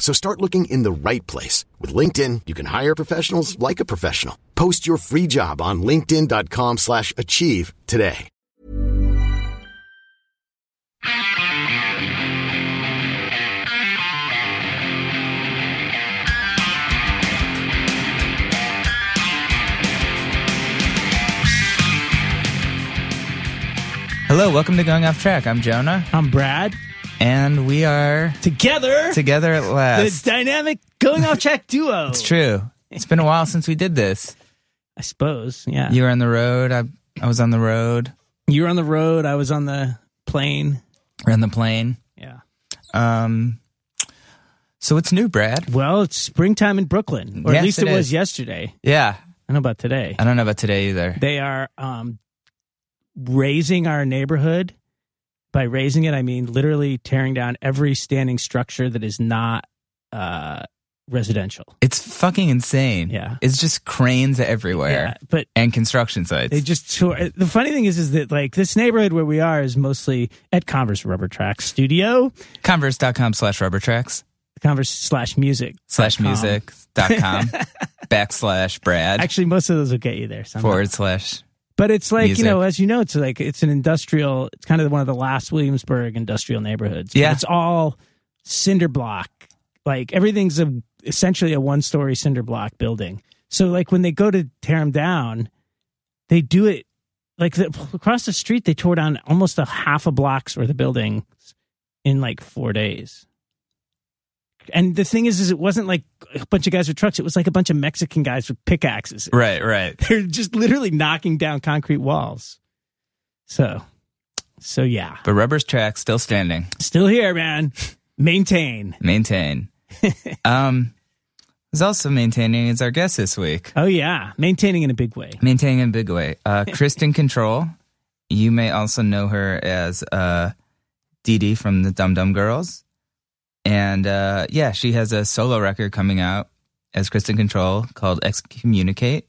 So start looking in the right place. With LinkedIn, you can hire professionals like a professional. Post your free job on linkedin.com slash achieve today. Hello, welcome to Going Off Track. I'm Jonah, I'm Brad. And we are Together, together at last. the dynamic going off track duo. It's true. It's been a while since we did this. I suppose. Yeah. You were on the road. I I was on the road. You were on the road. I was on the plane. We're on the plane. Yeah. Um. So what's new, Brad? Well, it's springtime in Brooklyn, or Yes, at least it it, was is. yesterday. Yeah, I don't know about today. I don't know about today either. They are um, razing our neighborhood. By razing it, I mean literally tearing down every standing structure that is not uh, residential. It's fucking insane. Yeah. It's just cranes everywhere Yeah, but and construction sites. They just tore. The funny thing is, is that like this neighborhood where we are is mostly at Converse Rubber Tracks Studio, Converse.com slash rubber tracks Converse slash music slash music dot com backslash Brad Actually, most of those will get you there. somehow. forward slash. But it's like Music. you know, as you know, it's like it's an industrial. It's kind of one of the last Williamsburg industrial neighborhoods. Yeah. it's all cinder block. Like everything's a essentially a one story cinder block building. So like when they go to tear them down, they do it like the, across the street. They tore down almost a half a block's worth of buildings in like four days. And the thing is, is it wasn't like a bunch of guys with trucks. It was like a bunch of Mexican guys with pickaxes. Right, right. They're just literally knocking down concrete walls. So, so yeah, But rubber's track still standing. still here, man. Maintain. Maintain. um, is also maintaining is our guest this week. Oh yeah, maintaining in a big way. Maintaining in a big way. Uh, Kristin Kontrol. You may also know her as uh, Dee Dee from the Dum Dum Girls. And uh, yeah, she has a solo record coming out as Kristin Kontrol called X-Communicate.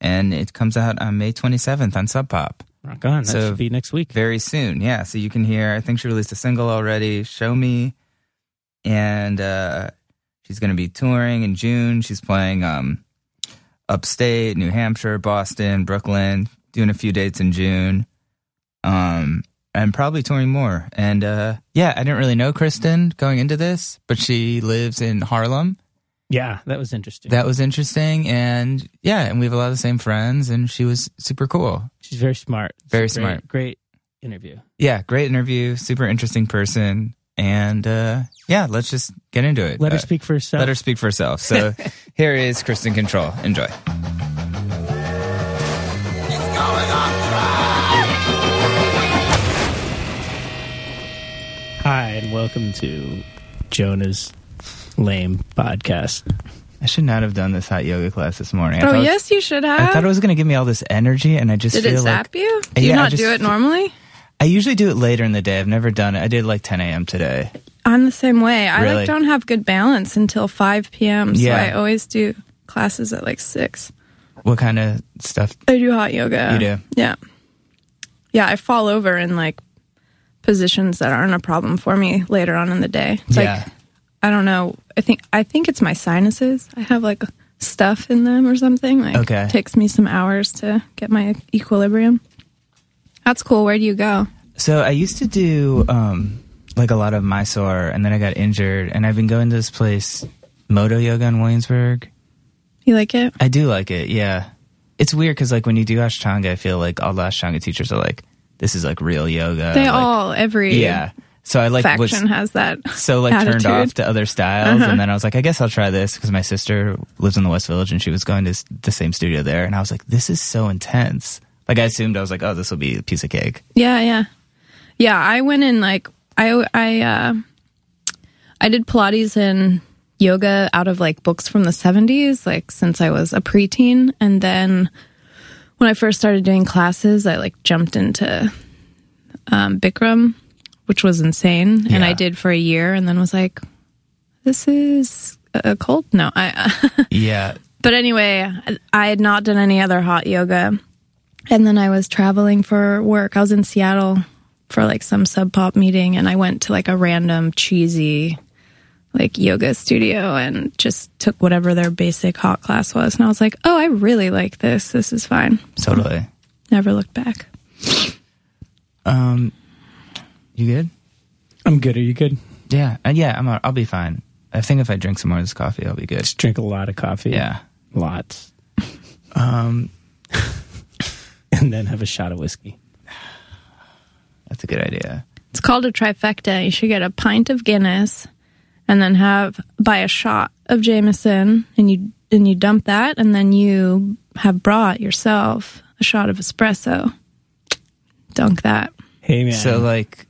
And it comes out on May 27th on Sub Pop. Rock on. That So- should be next week. very soon. Yeah, so you can hear. I think she released a single already. Show me, and uh, she's going to be touring in June. She's playing um, upstate, New Hampshire, Boston, Brooklyn. Doing a few dates in June, um, and probably touring more. And uh, yeah, I didn't really know Kristin going into this, but she lives in Harlem. Yeah, that was interesting. That was interesting, and yeah, and we have a lot of the same friends, and she was super cool. She's very smart. Very great- smart. Great interview. yeah, great interview, super interesting person, and uh, yeah, let's just get into it. Let her Uh, speak for herself. Let her speak for herself. So here is Kristin Kontrol. Enjoy. Hi, and welcome to Jonah's lame podcast. I should not have done this hot yoga class this morning. I Oh thought, yes, you should have. I thought it was going to give me all this energy, and I just Did feel it zap like you? Do you Yeah, I not just do it normally? I usually do it later in the day. I've never done it. I did like 10 a.m. today. I'm the same way. I Really? like don't have good balance until 5 p.m. So Yeah. I always do classes at like 6. What kind of stuff? I do hot yoga. You do? Yeah. Yeah, I fall over in like positions that aren't a problem for me later on in the day. It's Yeah. like I don't know. I think I think it's my sinuses. I have like stuff in them or something. Like Okay. it takes me some hours to get my equilibrium. That's cool. Where do you go? So I used to do um, like a lot of Mysore, and then I got injured, and I've been going to this place, Modo Yoga in Williamsburg. You like it? I do like it. Yeah, it's weird because like when you do Ashtanga, I feel like all the Ashtanga teachers are like this is like real yoga. They like, all every yeah. So I like was faction has that. so like turned off to other styles, and then I was like, I guess I'll try this because my sister lives in the West Village and she was going to the same studio there, and I was like, this is so intense. Like I assumed I was like, oh, this will be a piece of cake. Yeah, yeah, yeah. I went in like I I uh, I did Pilates and yoga out of like books from the seventies, like since I was a preteen, and then when I first started doing classes, I like jumped into um, Bikram, which was insane, and I did for a year, and then was like, this is a a cult. No, I. Yeah, But anyway, I had not done any other hot yoga. And then I was traveling for work. I was in Seattle for like some sub pop meeting and I went to like a random cheesy like yoga studio and just took whatever their basic hot class was. And I was like, oh, I really like this. This is fine. totally. Never looked back. Um, you good? I'm good. Are you good? Yeah, uh, yeah. I'm. I'll be fine. I think if I drink some more of this coffee, I'll be good. Just drink a lot of coffee. Yeah. Lots. Um, And then have a shot of whiskey. that's a good idea. It's called a trifecta. You should get a pint of Guinness and then have buy a shot of Jameson and you and you dump that and then you have brought yourself a shot of espresso. Dunk that. Hey man. So like,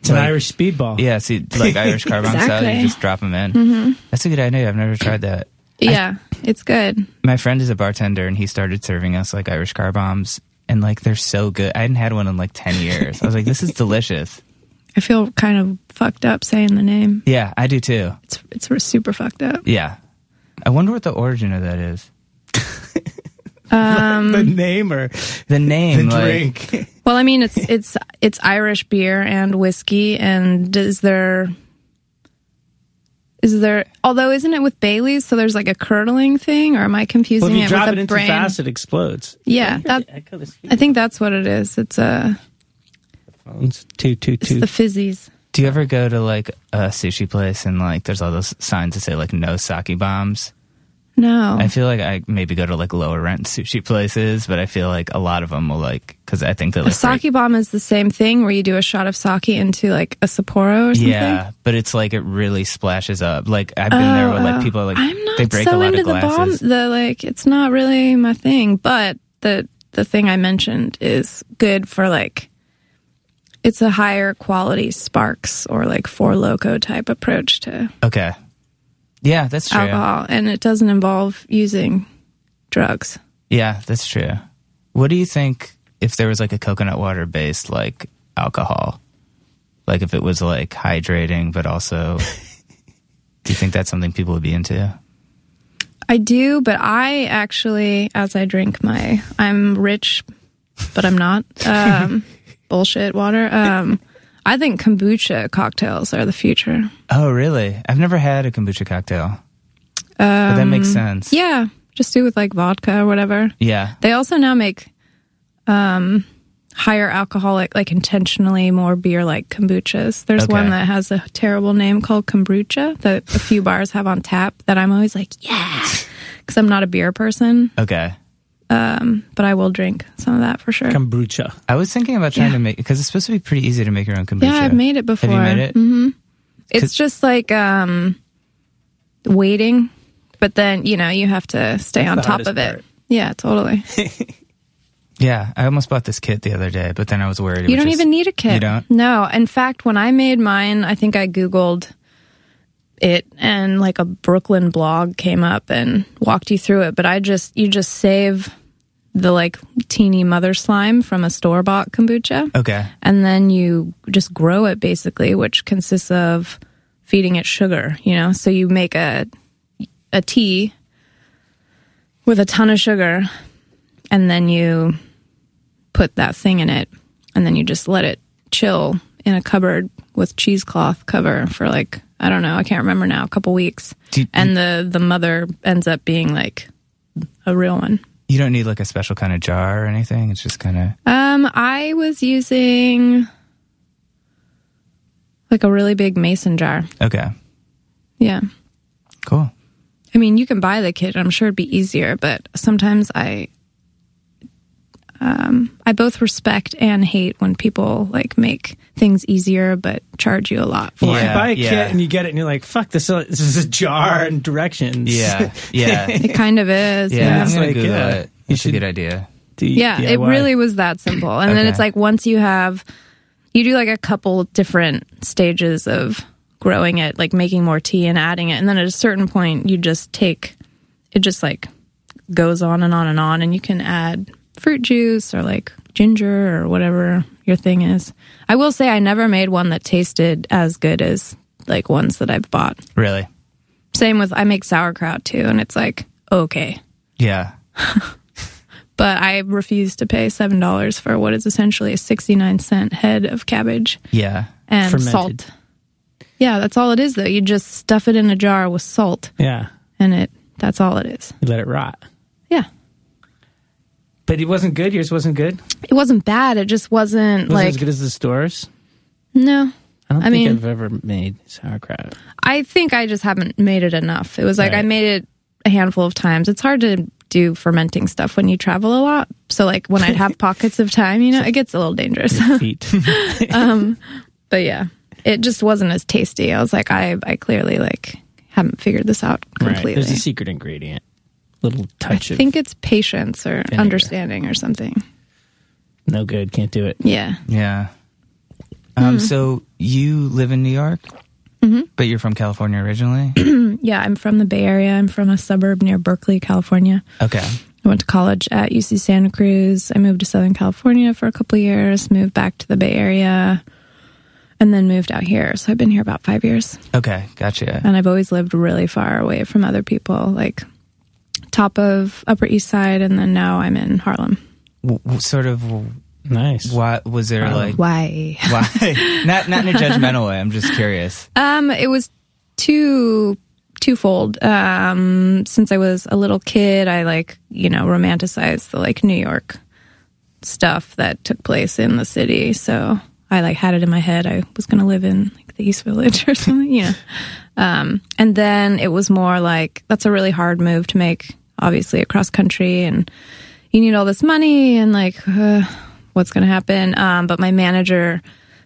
it's an Irish speedball. yeah. See, like Irish car bomb style, Exactly. Mm-hmm. you just drop them in. That's a good idea. I've never tried that. Yeah, it's good. my friend is a bartender and he started serving us like Irish car bombs and like they're so good. I hadn't had one in like 10 years. I was like, this is delicious. I feel kind of fucked up saying the name. Yeah, I do too. It's it's super fucked up. Yeah. I wonder what the origin of that is. Um, the name or The the name. like- drink. Well, I mean, it's it's it's Irish beer and whiskey, and is there is there? Although, isn't it with Bailey's? So there's like a curdling thing, or am I confusing well, if you it drop with it a in too brain? fast, it explodes. Yeah, that I think that's what it is. It's a Phones. Two, two, it's the fizzies. Do you ever go to like a sushi place and like there's all those signs that say like no sake bombs? No, I feel like I maybe go to like lower rent sushi places, but I feel like a lot of them will like because I think that a like sake bomb is the same thing where you do a shot of sake into like a Sapporo or something. Yeah, but it's like it really splashes up. Like I've been there where like oh, people like Oh, I'm not they break so a lot into of the bomb. The like, it's not really my thing. But the the thing I mentioned is good for like, it's a higher quality Sparks or like Four Loco type approach to Okay. Yeah, that's true. alcohol, and it doesn't involve using drugs. Yeah, that's true. What do you think if there was like a coconut water based like alcohol? Like if it was like hydrating, but also, do you think that's something people would be into? I do, but I actually, as I drink my, I'm rich, but I'm not. Um, bullshit water. Um, I think kombucha cocktails are the future. Oh, really? I've never had a kombucha cocktail. but that makes sense. Um, Yeah, just do with like vodka or whatever. Yeah. They also now make um, higher alcoholic, like intentionally more beer like kombuchas. There's Okay. one that has a terrible name called Kombrewcha that a few bars have on tap that I'm always like, yeah, because I'm not a beer person, Okay. But I will drink some of that for sure. Kombucha. I was thinking about trying Yeah. to make it because it's supposed to be pretty easy to make your own kombucha. yeah, I've made it before. Have you made it? hmm It's 'Cause- just like um, waiting, but then you know you have to stay on top of it. part. Yeah, totally. Yeah, I almost bought this kit the other day, but then I was worried. You would don't just- even need a kit. You don't? No. In fact, when I made mine, I think I Googled it and like a Brooklyn blog came up and walked you through it. But I just, you just save the like teeny mother slime from a store bought kombucha. Okay. And then you just grow it basically, which consists of feeding it sugar, you know? So you make a, a tea with a ton of sugar and then you put that thing in it and then you just let it chill in a cupboard with cheesecloth cover for like I don't know, I can't remember now, a couple weeks. You, And the the mother ends up being like a real one. You don't need like a special kind of jar or anything. It's just kind of Um I was using like a really big mason jar. okay. Yeah. Cool. I mean, you can buy the kit. I'm sure it'd be easier, but sometimes I um, I both respect and hate when people like make things easier but charge you a lot for Well, it. you buy a yeah. kit and you get it, and you're like, "Fuck this! uh, This is a jar and directions." Yeah, yeah, It kind of is. yeah. Yeah. I'm gonna like, Google yeah, it. you That's a should- good idea. D- Yeah, it really was that simple. And then it's like once you have, you do like a couple different stages of growing it, like making more tea and adding it. And then at a certain point, you just take, it just like goes on and on and on. And you can add fruit juice or like ginger or whatever your thing is. I will say I never made one that tasted as good as like ones that I've bought. Really? Same with, I make sauerkraut too. And it's like, okay. Yeah. but I refuse to pay seven dollars for what is essentially a sixty-nine cent head of cabbage Yeah. and Fermented. salt. Yeah, that's all it is. Though you just stuff it in a jar with salt, Yeah, and it—that's all it is. you let it rot. But it wasn't good. Yours wasn't good. it wasn't bad. It just wasn't wasn't like as good as the stores. no. I don't I think mean- I've ever made sauerkraut. I think I just haven't made it enough. It was like I made it a handful of times. It's hard to do fermenting stuff when you travel a lot. So like when I'd have pockets of time, you know, it gets a little dangerous. Feet. Um, but yeah, it just wasn't as tasty. I was like, I I clearly like haven't figured this out right. completely. There's a secret ingredient. Little I touch of think it's patience or Vinegar. understanding or something. no good. Can't do it. Yeah. Yeah. Um. Hmm. So you live in New York, Mm-hmm. but you're from California originally. Yeah, I'm from the Bay Area. I'm from a suburb near Berkeley, California. okay. I went to college at UC Santa Cruz. I moved to Southern California for a couple of years, moved back to the Bay Area, and then moved out here. So I've been here about five years. Okay. Gotcha. And I've always lived really far away from other people, like top of Upper East Side, and then now I'm in Harlem. W- w- sort of. Nice. Why was there like Why? why? not not in a judgmental way. I'm just curious. Um, it was two twofold. Um, since I was a little kid, I like you know romanticized the like New York stuff that took place in the city. So I like had it in my head I was going to live in like the East Village or something, you know. Um, and then it was more like that's a really hard move to make, obviously across country, and you need all this money and like uh, what's going to happen. Um, but my manager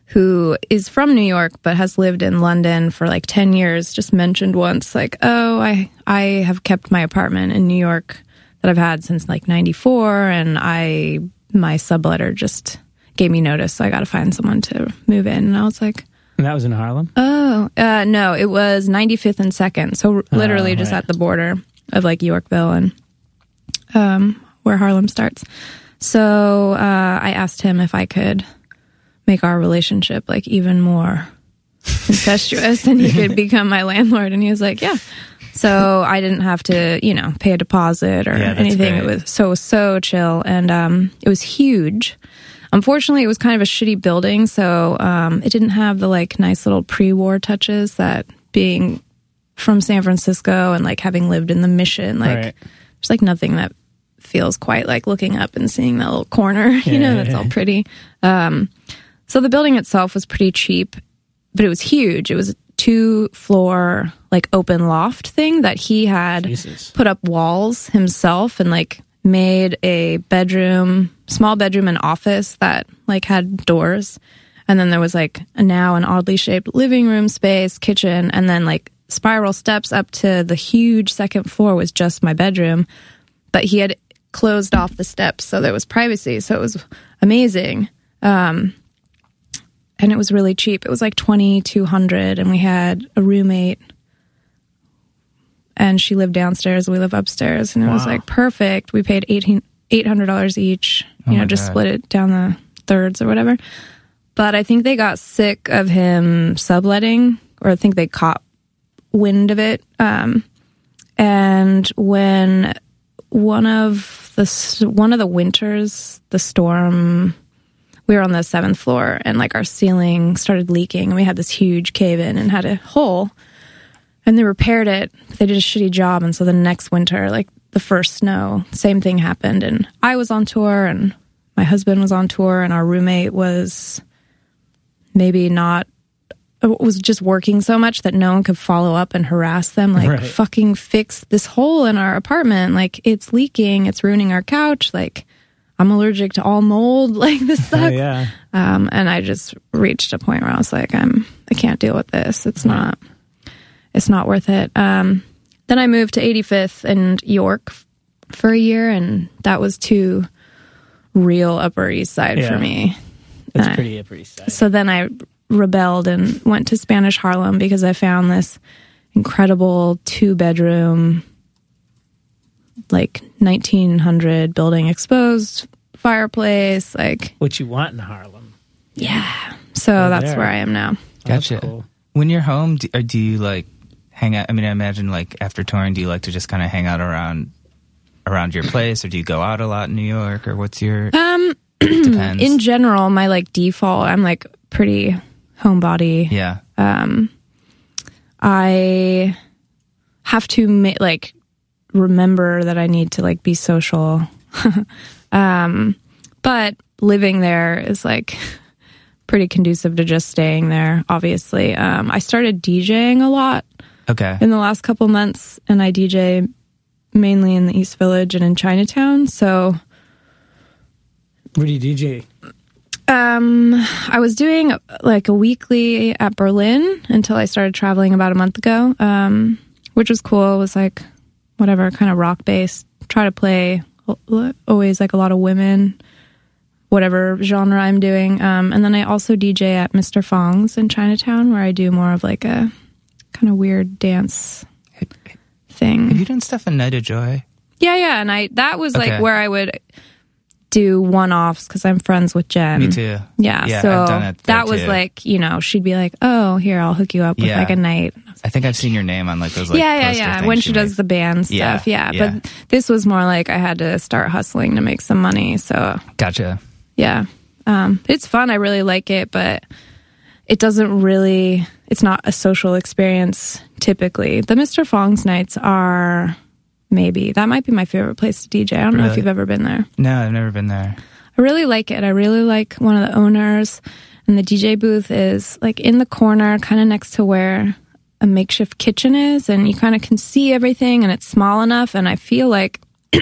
who is from New York but has lived in London for like 10 years just mentioned once like oh I I have kept my apartment in New York that I've had since like 94 and I my subletter just gave me notice so I got to find someone to move in and I was like And that was in Harlem. oh uh, no it was 95th and 2nd so literally Oh, just right. at the border of like Yorkville and um where Harlem starts. So uh, I asked him if I could make our relationship like even more incestuous and he could become my landlord. And he was like yeah. So i didn't have to you know pay a deposit or Yeah, anything. Great. it was so so chill. And um it was huge. Unfortunately it was kind of a shitty building. So um it didn't have the like nice little pre-war touches that being from san francisco and like having lived in the mission like Right. there's like nothing that feels quite like looking up and seeing that little corner you know that's all pretty um so the building itself was pretty cheap, but it was huge. It was a two floor, like open loft thing that he had Jesus. put up walls himself and like made a bedroom, small bedroom and office that like had doors. And then there was like a now an oddly shaped living room space, kitchen, and then like spiral steps up to the huge second floor was just my bedroom. But he had closed off the steps so there was privacy. So it was amazing um, and it was really cheap. It was like twenty two hundred, and we had a roommate, and she lived downstairs. We live upstairs, and it was like perfect. We paid eighteen eight hundred dollars each. Oh you know, just God. split it down the thirds or whatever. But I think they got sick of him subletting, or I think they caught wind of it. Um, and when one of the one of the winters, the storm we were on the seventh floor and like our ceiling started leaking and we had this huge cave in and had a hole and they repaired it they did a shitty job and so the next winter like the first snow same thing happened and i was on tour and my husband was on tour and our roommate was maybe not was just working so much that no one could follow up and harass them like Right. fucking fix this hole in our apartment like it's leaking it's ruining our couch like I'm allergic to all mold. Like this Oh, sucks. yeah. Um, and I just reached a point where I was like, I'm, I can't deal with this. It's not, it's not worth it. Um, then I moved to 85th and York for a year, and that was too real Upper East Side Yeah. for me. That's pretty Upper East Side. So then I rebelled and went to Spanish Harlem because I found this incredible two bedroom, like 1900 building exposed fireplace. Like, What you want in Harlem. yeah. So Oh, that's there. where I am now. Gotcha. cool. When you're home, do, do you like hang out? I mean, I imagine like after touring, do you like to just kind of hang out around around your place, or do you go out a lot in New York, or what's your? Um, depends. in general, my like default, I'm like pretty homebody. yeah. um i have to ma- like remember that i need to like be social um but living there is like pretty conducive to just staying there obviously um i started djing a lot Okay. in the last couple months and i dj mainly in the east village and in chinatown so Where do you DJ? Um, I was doing like a weekly at Berlin until I started traveling about a month ago. Um, which was cool. It was like whatever kind of rock based. Try to play always like a lot of women, whatever genre I'm doing. Um, and then I also DJ at Mr. Fong's in Chinatown, where I do more of like a kind of weird dance thing. Have you done stuff in Night of Joy? Yeah, yeah, and I that was like Okay. where I would do one offs because I'm friends with Jen. Me too. Yeah, Yeah, so I've done it there that was too. like you know she'd be like, oh, here I'll hook you up with Yeah. like a night. I think I've seen your name on like those like yeah, yeah, yeah. When she does the band stuff, yeah, yeah. But this was more like I had to start hustling to make some money. So Gotcha. yeah, um, it's fun. I really like it, but it doesn't really. It's not a social experience typically. The Mr. Fong's nights are maybe that might be my favorite place to DJ. I don't know if you've ever been there. No, I've never been there. I really like it. I really like one of the owners, and the DJ booth is like in the corner, kind of next to where a makeshift kitchen is, and you kind of can see everything, and it's small enough. And I feel like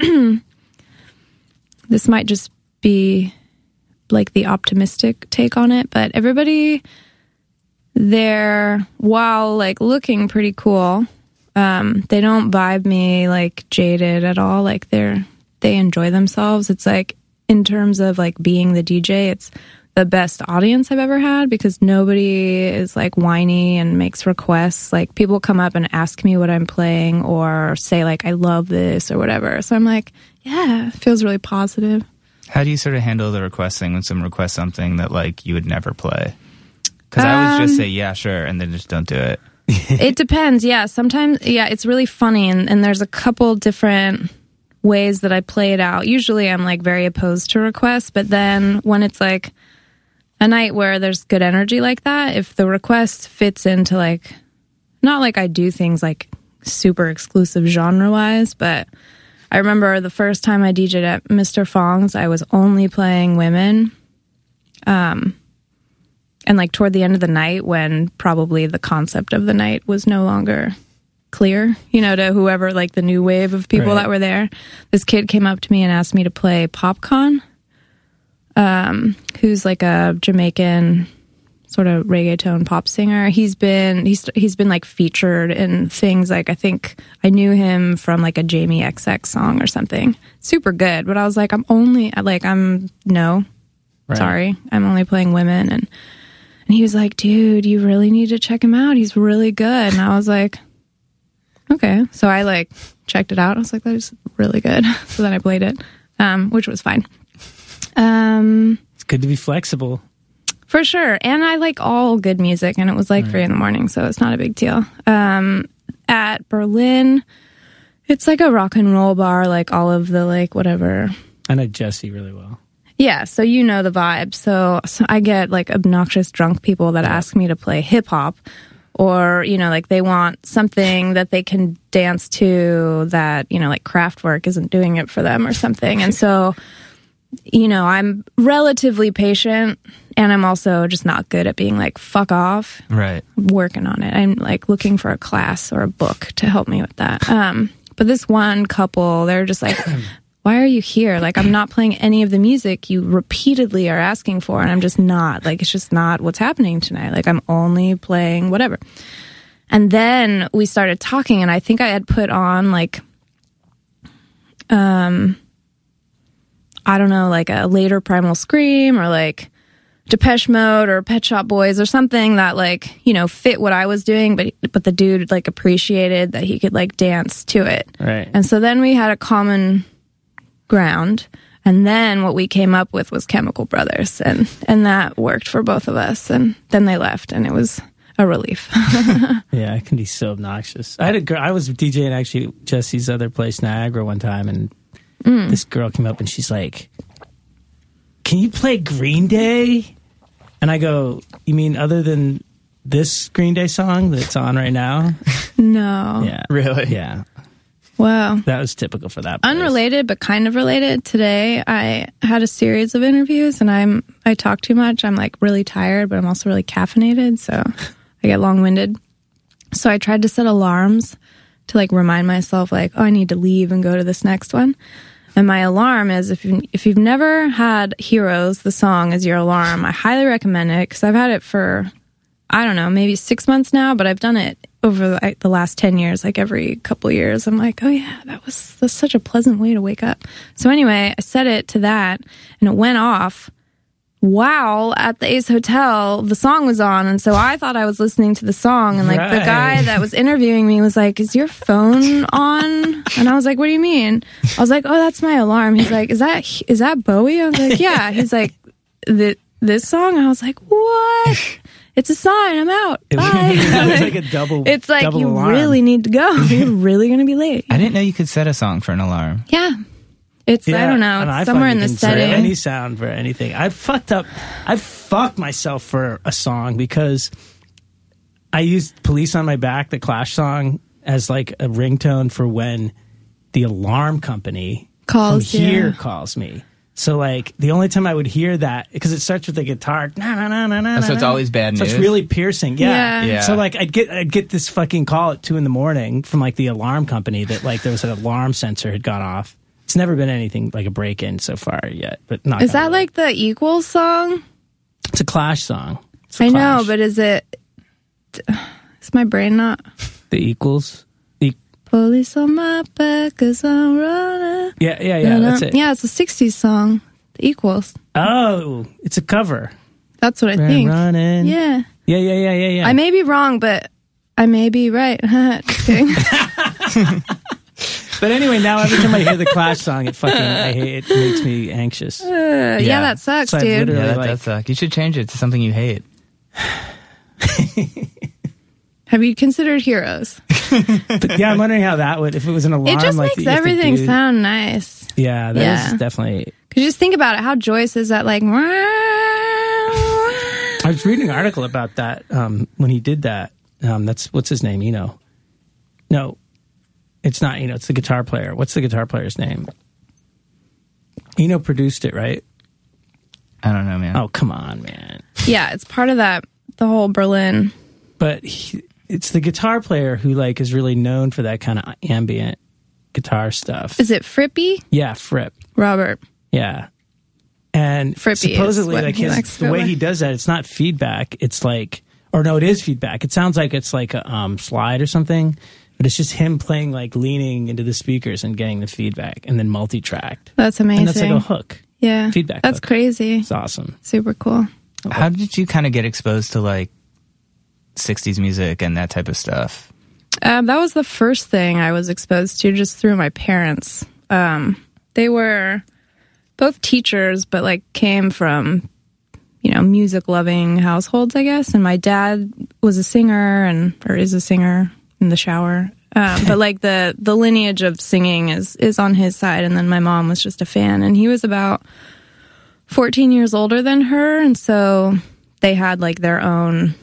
this might just be like the optimistic take on it, but everybody there, while like looking pretty cool, um, they don't vibe me like jaded at all. Like they're they enjoy themselves. It's like in terms of like being the DJ, it's the best audience I've ever had because nobody is like whiny and makes requests. Like people come up and ask me what I'm playing or say like I love this or whatever. So I'm like, yeah, it feels really positive. How do you sort of handle the requesting when someone requests something that like you would never play? Because I would just Um, say yeah, sure, and then just don't do it. it depends. Yeah, sometimes yeah, it's really funny and, and there's a couple different ways that I play it out. Usually I'm like very opposed to requests, but then when it's like a night where there's good energy like that, if the request fits into like not like I do things like super exclusive genre wise, but I remember the first time I DJed at Mr. Fong's, I was only playing women. Um and like toward the end of the night when probably the concept of the night was no longer clear, you know, to whoever like the new wave of people Right. that were there. This kid came up to me and asked me to play Popcaan, um, who's like a Jamaican sort of reggaeton pop singer. He's been he's he's been like featured in things like I think I knew him from like a Jamie XX song or something. Super good, but I was like I'm only like I'm no. Right. Sorry. I'm only playing women and and he was like, "Dude, you really need to check him out. He's really good." And I was like, "Okay." So I like checked it out. I was like, "That is really good." So then I played it, um, which was fine. Um, It's good to be flexible. for sure. And I like all good music, and it was like three in the morning, so it's not a big deal. Um, at Berlin, it's like a rock and roll bar, like all of the like whatever. I know Jesse really well. Yeah, so you know the vibe. So, so I get like obnoxious drunk people that ask me to play hip hop, or you know, like they want something that they can dance to that you know, like Kraftwerk isn't doing it for them or something. And so, you know, I'm relatively patient, and I'm also just not good at being like fuck off. Right. I'm working on it. I'm like looking for a class or a book to help me with that. Um, but this one couple, they're just like why are you here? Like, I'm not playing any of the music you repeatedly are asking for, and I'm just not. Like, it's just not what's happening tonight. Like, I'm only playing whatever. And then we started talking, and I think I had put on like, um, I don't know, like a later Primal Scream or like Depeche Mode or Pet Shop Boys or something that like you know fit what I was doing, but but the dude like appreciated that he could like dance to it. Right. And so then we had a common ground. And then what we came up with was Chemical Brothers, and and that worked for both of us. And then they left, and it was a relief. Yeah, it can be so obnoxious. I had a girl. I was DJing actually Jesse's other place, Niagara, one time, and mm. this girl came up and she's like, "Can you play Green Day?" And I go, "You mean other than this Green Day song that's on right now?" no, Yeah, Really? Yeah, wow. that was typical for that. place. Unrelated, but kind of related. Today, I had a series of interviews, and I'm I talk too much. I'm like really tired, but I'm also really caffeinated, so I get long winded. So I tried to set alarms to like remind myself, like, oh, I need to leave and go to this next one. And my alarm is if you if you've never had Heroes, the song as your alarm, I highly recommend it because I've had it for I don't know, maybe six months now, but I've done it over the, the last 10 years, like every couple years. I'm like, oh yeah, that was, that's such a pleasant way to wake up. So anyway, I set it to that and it went off while at the Ace Hotel, the song was on. And so I thought I was listening to the song. And like the guy that was interviewing me was like, is your phone on? And I was like, what do you mean? I was like, oh, that's my alarm. He's like, is that, is that Bowie? I was like, yeah. He's like, "Th- this song? I was like, what? It's a sign. I'm out. It Bye. it was like a double. It's like double you alarm. really need to go. You're really going to be late. I didn't know you could set a song for an alarm. Yeah. It's I don't know. It's iPhone somewhere in the can setting. Any sound for anything. I fucked up. I fucked myself for a song because I used "Police on My Back," the Clash song, as like a ringtone for when the alarm company Calls from here calls me. So like the only time I would hear that because it starts with the guitar, na na na na na. So it's always bad So it's really piercing. Yeah. Yeah. Yeah. So like I'd get I'd get this fucking call at two in the morning from like the alarm company that like there was an alarm sensor had gone off. It's never been anything like a break in so far yet, but not. Is that like the Equals song? it's a Clash song? It's a I know, but is it? Is my brain not? the equals. The, Police on my back 'cause I'm running. yeah, yeah, yeah. That's it. Yeah, it's a '60s song. The Equals. Oh, it's a cover. That's what I We're think. running. Yeah, yeah, yeah, yeah, yeah, yeah. I may be wrong, but I may be right. Just but anyway, now every time I hear the Clash song, it fucking I hate it. Makes me anxious. Uh, yeah. that sucks, So dude. Yeah, that like- does suck. You should change it to something you hate. Have you considered Heroes? But yeah, I'm wondering how that would if it was an alarm. It just like makes that you have to everything do- sound nice. Yeah, that is Yeah. definitely. Cause just think about it. How joyous is that like? I was reading an article about that um, when he did that. Um, that's what's his name? Eno. No, it's not Eno. It's the guitar player. What's the guitar player's name? Eno produced it, right? I don't know, man. Oh, come on, man. Yeah, it's part of that. The whole Berlin. But he, it's the guitar player who like is really known for that kind of ambient guitar stuff. Is it Frippy? Yeah, Fripp. Robert. Yeah. And Frippy supposedly, like his, the way by. he does that, it's not feedback. It's like, or no, it is feedback. It sounds like it's like a um, slide or something, but it's just him playing like leaning into the speakers and getting the feedback, and then multi-tracked. That's amazing. And that's like a hook. yeah, feedback That's hook. crazy. It's awesome. Super cool. How did you kind of get exposed to like 60s music and that type of stuff? Um, that was the first thing I was exposed to just through my parents. Um, they were both teachers, but like came from, you know, music loving households, I guess. And my dad was a singer and, or is a singer in the shower. Um, but like the, the lineage of singing is, is on his side. And then my mom was just a fan and he was about 14 years older than her. And so they had like their own,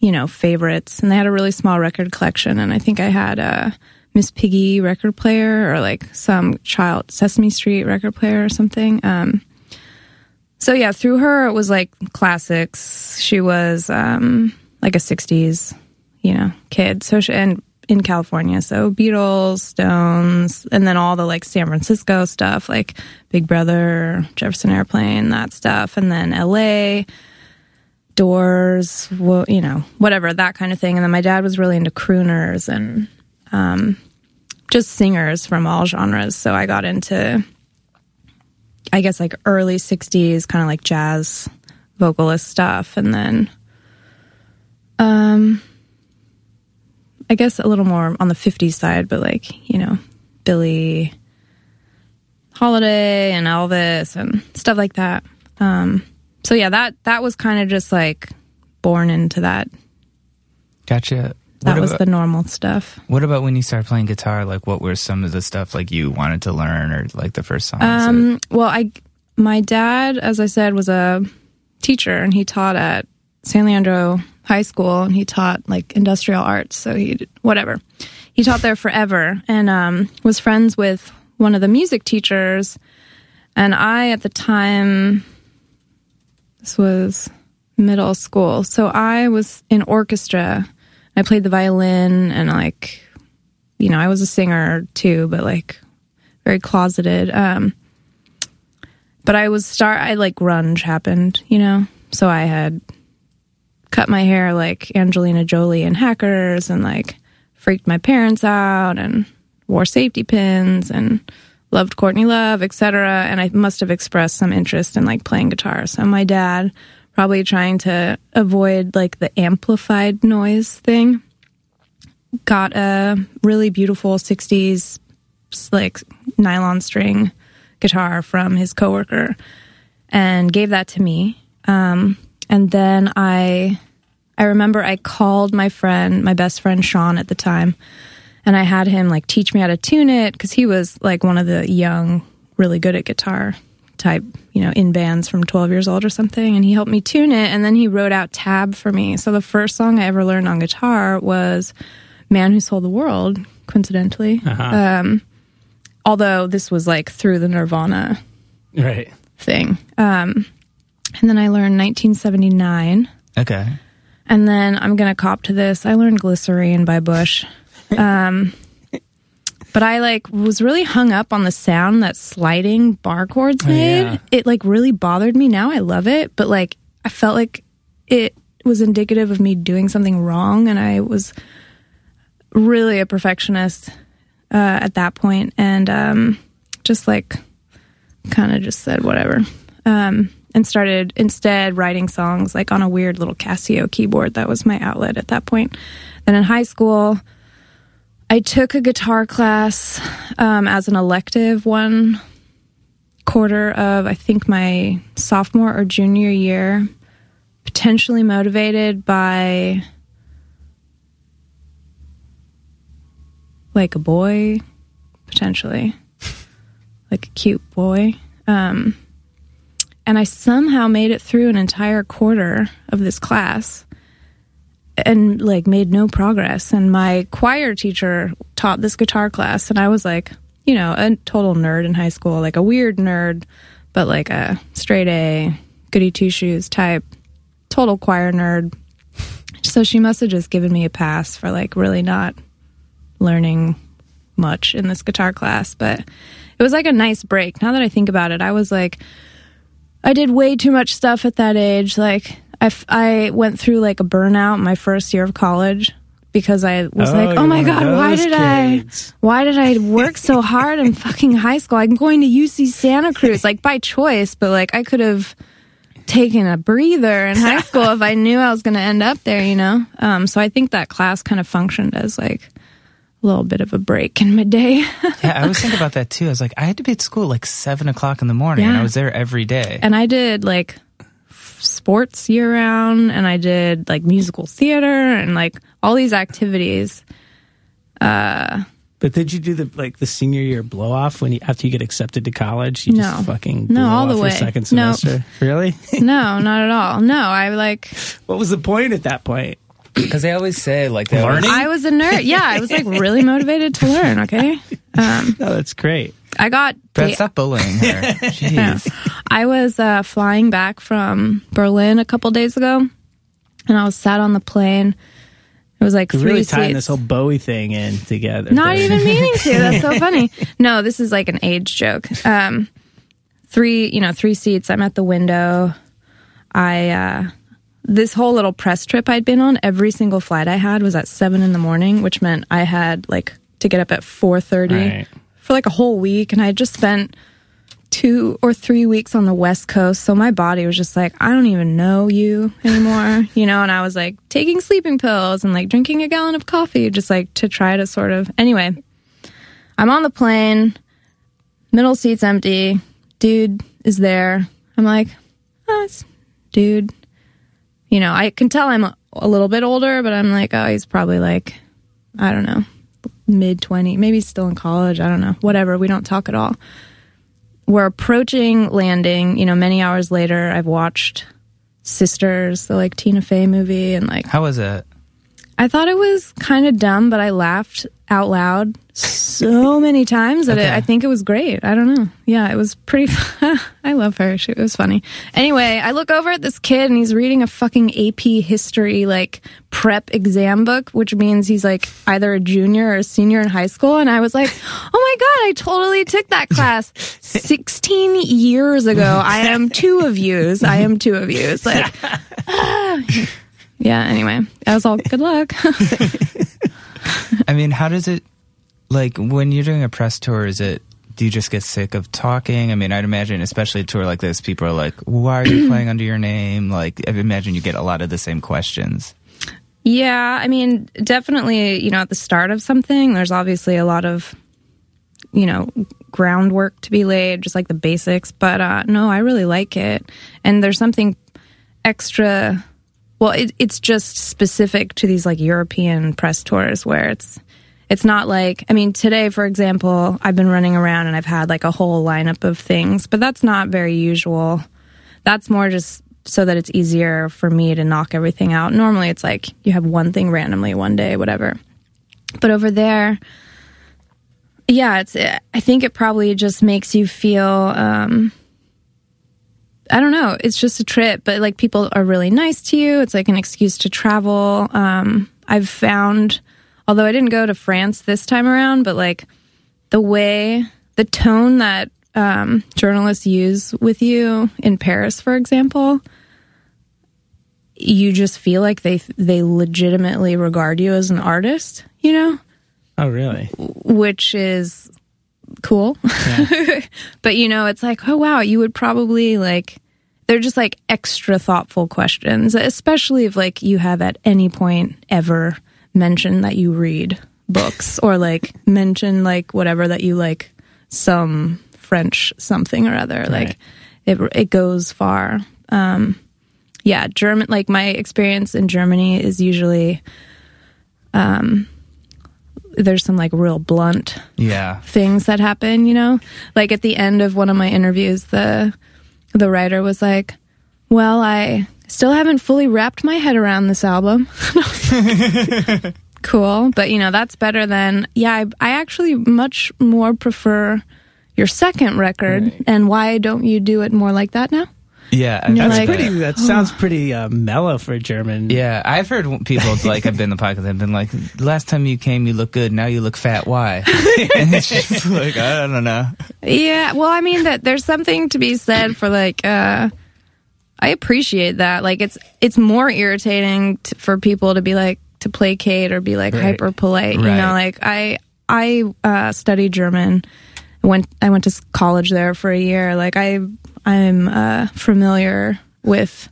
you know, favorites. And they had a really small record collection. And I think I had a Miss Piggy record player or like some child Sesame Street record player or something. Um, so yeah, through her, it was like classics. She was um, like a 60s, you know, kid. So she, and in California. So Beatles, Stones, and then all the like San Francisco stuff, like Big Brother, Jefferson Airplane, that stuff, and then LA, Doors, well, you know, whatever that kind of thing. And then my dad was really into crooners and um, just singers from all genres. So I got into, I guess, like early '60s, kind of like jazz vocalist stuff, and then um, I guess a little more on the 50s side, but like, you know, Billie Holiday and Elvis and stuff like that. Um, so yeah, that that was kind of just like born into that. Gotcha. That What was about- the normal stuff. What about when you started playing guitar? Like, what were some of the stuff like you wanted to learn, or like the first songs? that- Um, well, I my dad, as I said, was a teacher, and he taught at San Leandro High School, and he taught like industrial arts. So he whatever he taught there forever, and um, was friends with one of the music teachers. And I, at the time, this was middle school, so I was in orchestra. I played the violin, and like, you know, I was a singer too, but like very closeted. Um, but I was start. I like grunge happened, you know. So I had cut my hair like Angelina Jolie and Hackers, and like freaked my parents out, and wore safety pins, and loved Courtney Love, etc. And I must have expressed some interest in like playing guitar. So my dad, probably trying to avoid like the amplified noise thing, got a really beautiful '60s like nylon string guitar from his coworker and gave that to me. Um, and then I, I remember I called my friend, my best friend Sean at the time, and I had him like teach me how to tune it because he was like one of the young, really good at guitar type, you know, in bands from 12 years old or something. And he helped me tune it. And then he wrote out tab for me. So the first song I ever learned on guitar was Man Who Sold the World, coincidentally. Um, although this was like through the Nirvana Right. thing. Um, and then I learned 1979. okay. And then I'm going to cop to this. I learned Glycerine by Bush. Um, but I like was really hung up on the sound that sliding bar chords made. yeah. It like really bothered me. Now I love it, but like I felt like it was indicative of me doing something wrong and I was really a perfectionist uh, at that point and um, just like kind of just said whatever um, and started instead writing songs like on a weird little casio keyboard that was my outlet at that point then in high school i took a guitar class um, as an elective one quarter of i think my sophomore or junior year potentially motivated by like a boy potentially like a cute boy. Um, and I somehow made it through an entire quarter of this class and like made no progress. And my choir teacher taught this guitar class, and I was like, you know, a total nerd in high school, like a weird nerd, but like a straight A, goody two shoes type, total choir nerd. So she must have just given me a pass for like really not learning much in this guitar class, but it was like a nice break. Now that I think about it, I was like, I did way too much stuff at that age. Like, I, f- I went through like a burnout my first year of college because I was Oh, like, oh my God, why did kids. I, why did I work so hard in fucking high school? I'm going to UC Santa Cruz, like by choice, but like I could have taken a breather in high school if I knew I was going to end up there, you know? Um, so I think that class kind of functioned as like a little bit of a break in my day. Yeah, I always think about that too. I was like, I had to be at school at like seven o'clock in the morning, and I was there every day. and I did like sports year round and I did like musical theater and like all these activities. But did you do the like the senior year blow off when you after you get accepted to college? You No. just fucking No, all the off your way. second No. semester. Really? No, not at all. No, I like what was the point at that point? Because they always say like they Learning? I was a nerd. Yeah, I was like really motivated to learn, okay? Um No, that's great. I got Brett, stop bullying her. Jeez. I was uh, flying back from Berlin a couple days ago, and I was sat on the plane, It was like You're three really tying seats. this whole Bowie thing in together. Not there. even meaning to. That's so funny. No, this is like an age joke. Um, three, you know, three seats. I'm at the window. I uh, this whole little press trip I'd been on. Every single flight I had was at seven in the morning, which meant I had like to get up at four thirty Right. For like a whole week, and I just spent two or three weeks on the West Coast. So my body was just like, I don't even know you anymore, you know. And I was like taking sleeping pills and like drinking a gallon of coffee, just like to try to sort of. Anyway, I'm on the plane, middle seat's empty, dude is there. I'm like, oh, dude. You know, I can tell I'm a little bit older, but I'm like, oh, he's probably like, I don't know, mid 20, maybe still in college. I don't know, whatever. We don't talk at all. We're approaching landing. You know, many hours later, I've watched Sisters, the like Tina Fey movie, and like How was it? I thought it was kind of dumb, but I laughed out loud so many times that it, I think it was great. I don't know. Yeah, it was pretty. I love her. She it was funny. Anyway, I look over at this kid and he's reading a fucking AP history like prep exam book, which means he's like either a junior or a senior in high school. And I was like, oh my god, I totally took that class sixteen years ago. I am two of yous. I am two of yous. Like. Ah. Yeah, anyway, that was all good luck. I mean, how does it like when you're doing a press tour? Is it do you just get sick of talking? I mean, I'd imagine, especially a tour like this, people are like, "Why are you playing under your name?" Like, I imagine you get a lot of the same questions. yeah, I mean, definitely, you know, at the start of something, there's obviously a lot of, you know, groundwork to be laid, just like the basics. But uh, no, I really like it. And there's something extra. Well, it, it's just specific to these like European press tours where it's it's not like I mean today for example I've been running around and I've had like a whole lineup of things but that's not very usual. That's more just so that it's easier for me to knock everything out. Normally it's like you have one thing randomly one day whatever. But over there yeah it's I think it probably just makes you feel um I don't know. It's just a trip, but like people are really nice to you. It's like an excuse to travel. Um, I've found, although I didn't go to France this time around, but like the way, the tone that um, journalists use with you in Paris, for example, you just feel like they they legitimately regard you as an artist. You know, Oh, really? which is cool. but you know, it's like, oh wow, you would probably like they're just like extra thoughtful questions, especially if like you have at any point ever mentioned that you read books or like mention like whatever that you like some French something or other. Like it it goes far. Um yeah, German like my experience in Germany is usually um there's some like real blunt Yeah, things that happen, you know? Like at the end of one of my interviews, the the writer was like, "Well, I still haven't fully wrapped my head around this album." cool, but you know, that's better than yeah, I, I actually much more prefer your second record and why don't you do it more like that now? Yeah. you're That's like- pretty. that. That sounds pretty uh, mellow for German. Yeah, I've heard people like I've been in the podcast. I've been like, last time you came, you look good. Now you look fat. Why? and it's just like I don't know. Yeah, well, I mean that there's something to be said for like uh I appreciate that. Like it's it's more irritating t- for people to be like to placate or be like Right. hyper polite, you know, like I I uh studied German. Went I went to college there for a year. Like I I'm uh familiar with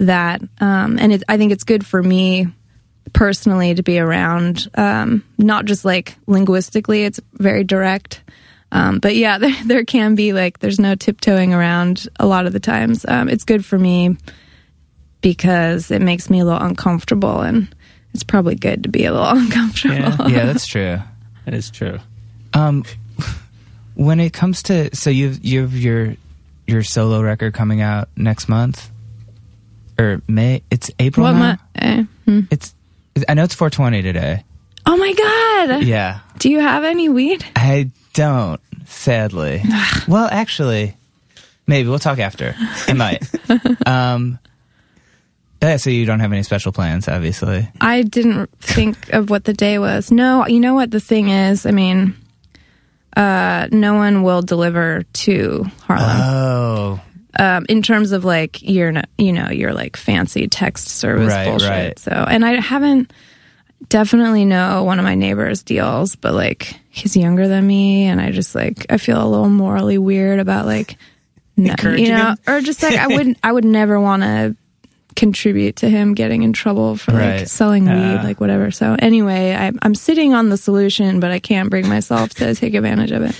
that um and it, I think it's good for me personally to be around um not just like linguistically it's very direct um but yeah there, there can be like there's no tiptoeing around a lot of the times um it's good for me because it makes me a little uncomfortable and it's probably good to be a little uncomfortable Yeah. Yeah, that's true. that is true. Um, when it comes to so you've you've your your solo record coming out next month or May? It's April what my, eh, hmm. It's I know it's 420 today. oh my god Yeah, do you have any weed I don't. Sadly, well, actually, maybe we'll talk after. I might. um, Yeah, so you don't have any special plans, obviously. I didn't think of what the day was. No, you know what the thing is? I mean, uh, no one will deliver to Harlem. Oh, um, in terms of like your you know your like fancy text service Right, bullshit. right. So and I haven't definitely know one of my neighbors deals, but like he's younger than me, and I just like I feel a little morally weird about like no, you know him? or just like I wouldn't, I would never want to contribute to him getting in trouble for like Right. selling Uh. weed like whatever so anyway I, i'm sitting on the solution but i can't bring myself to take advantage of it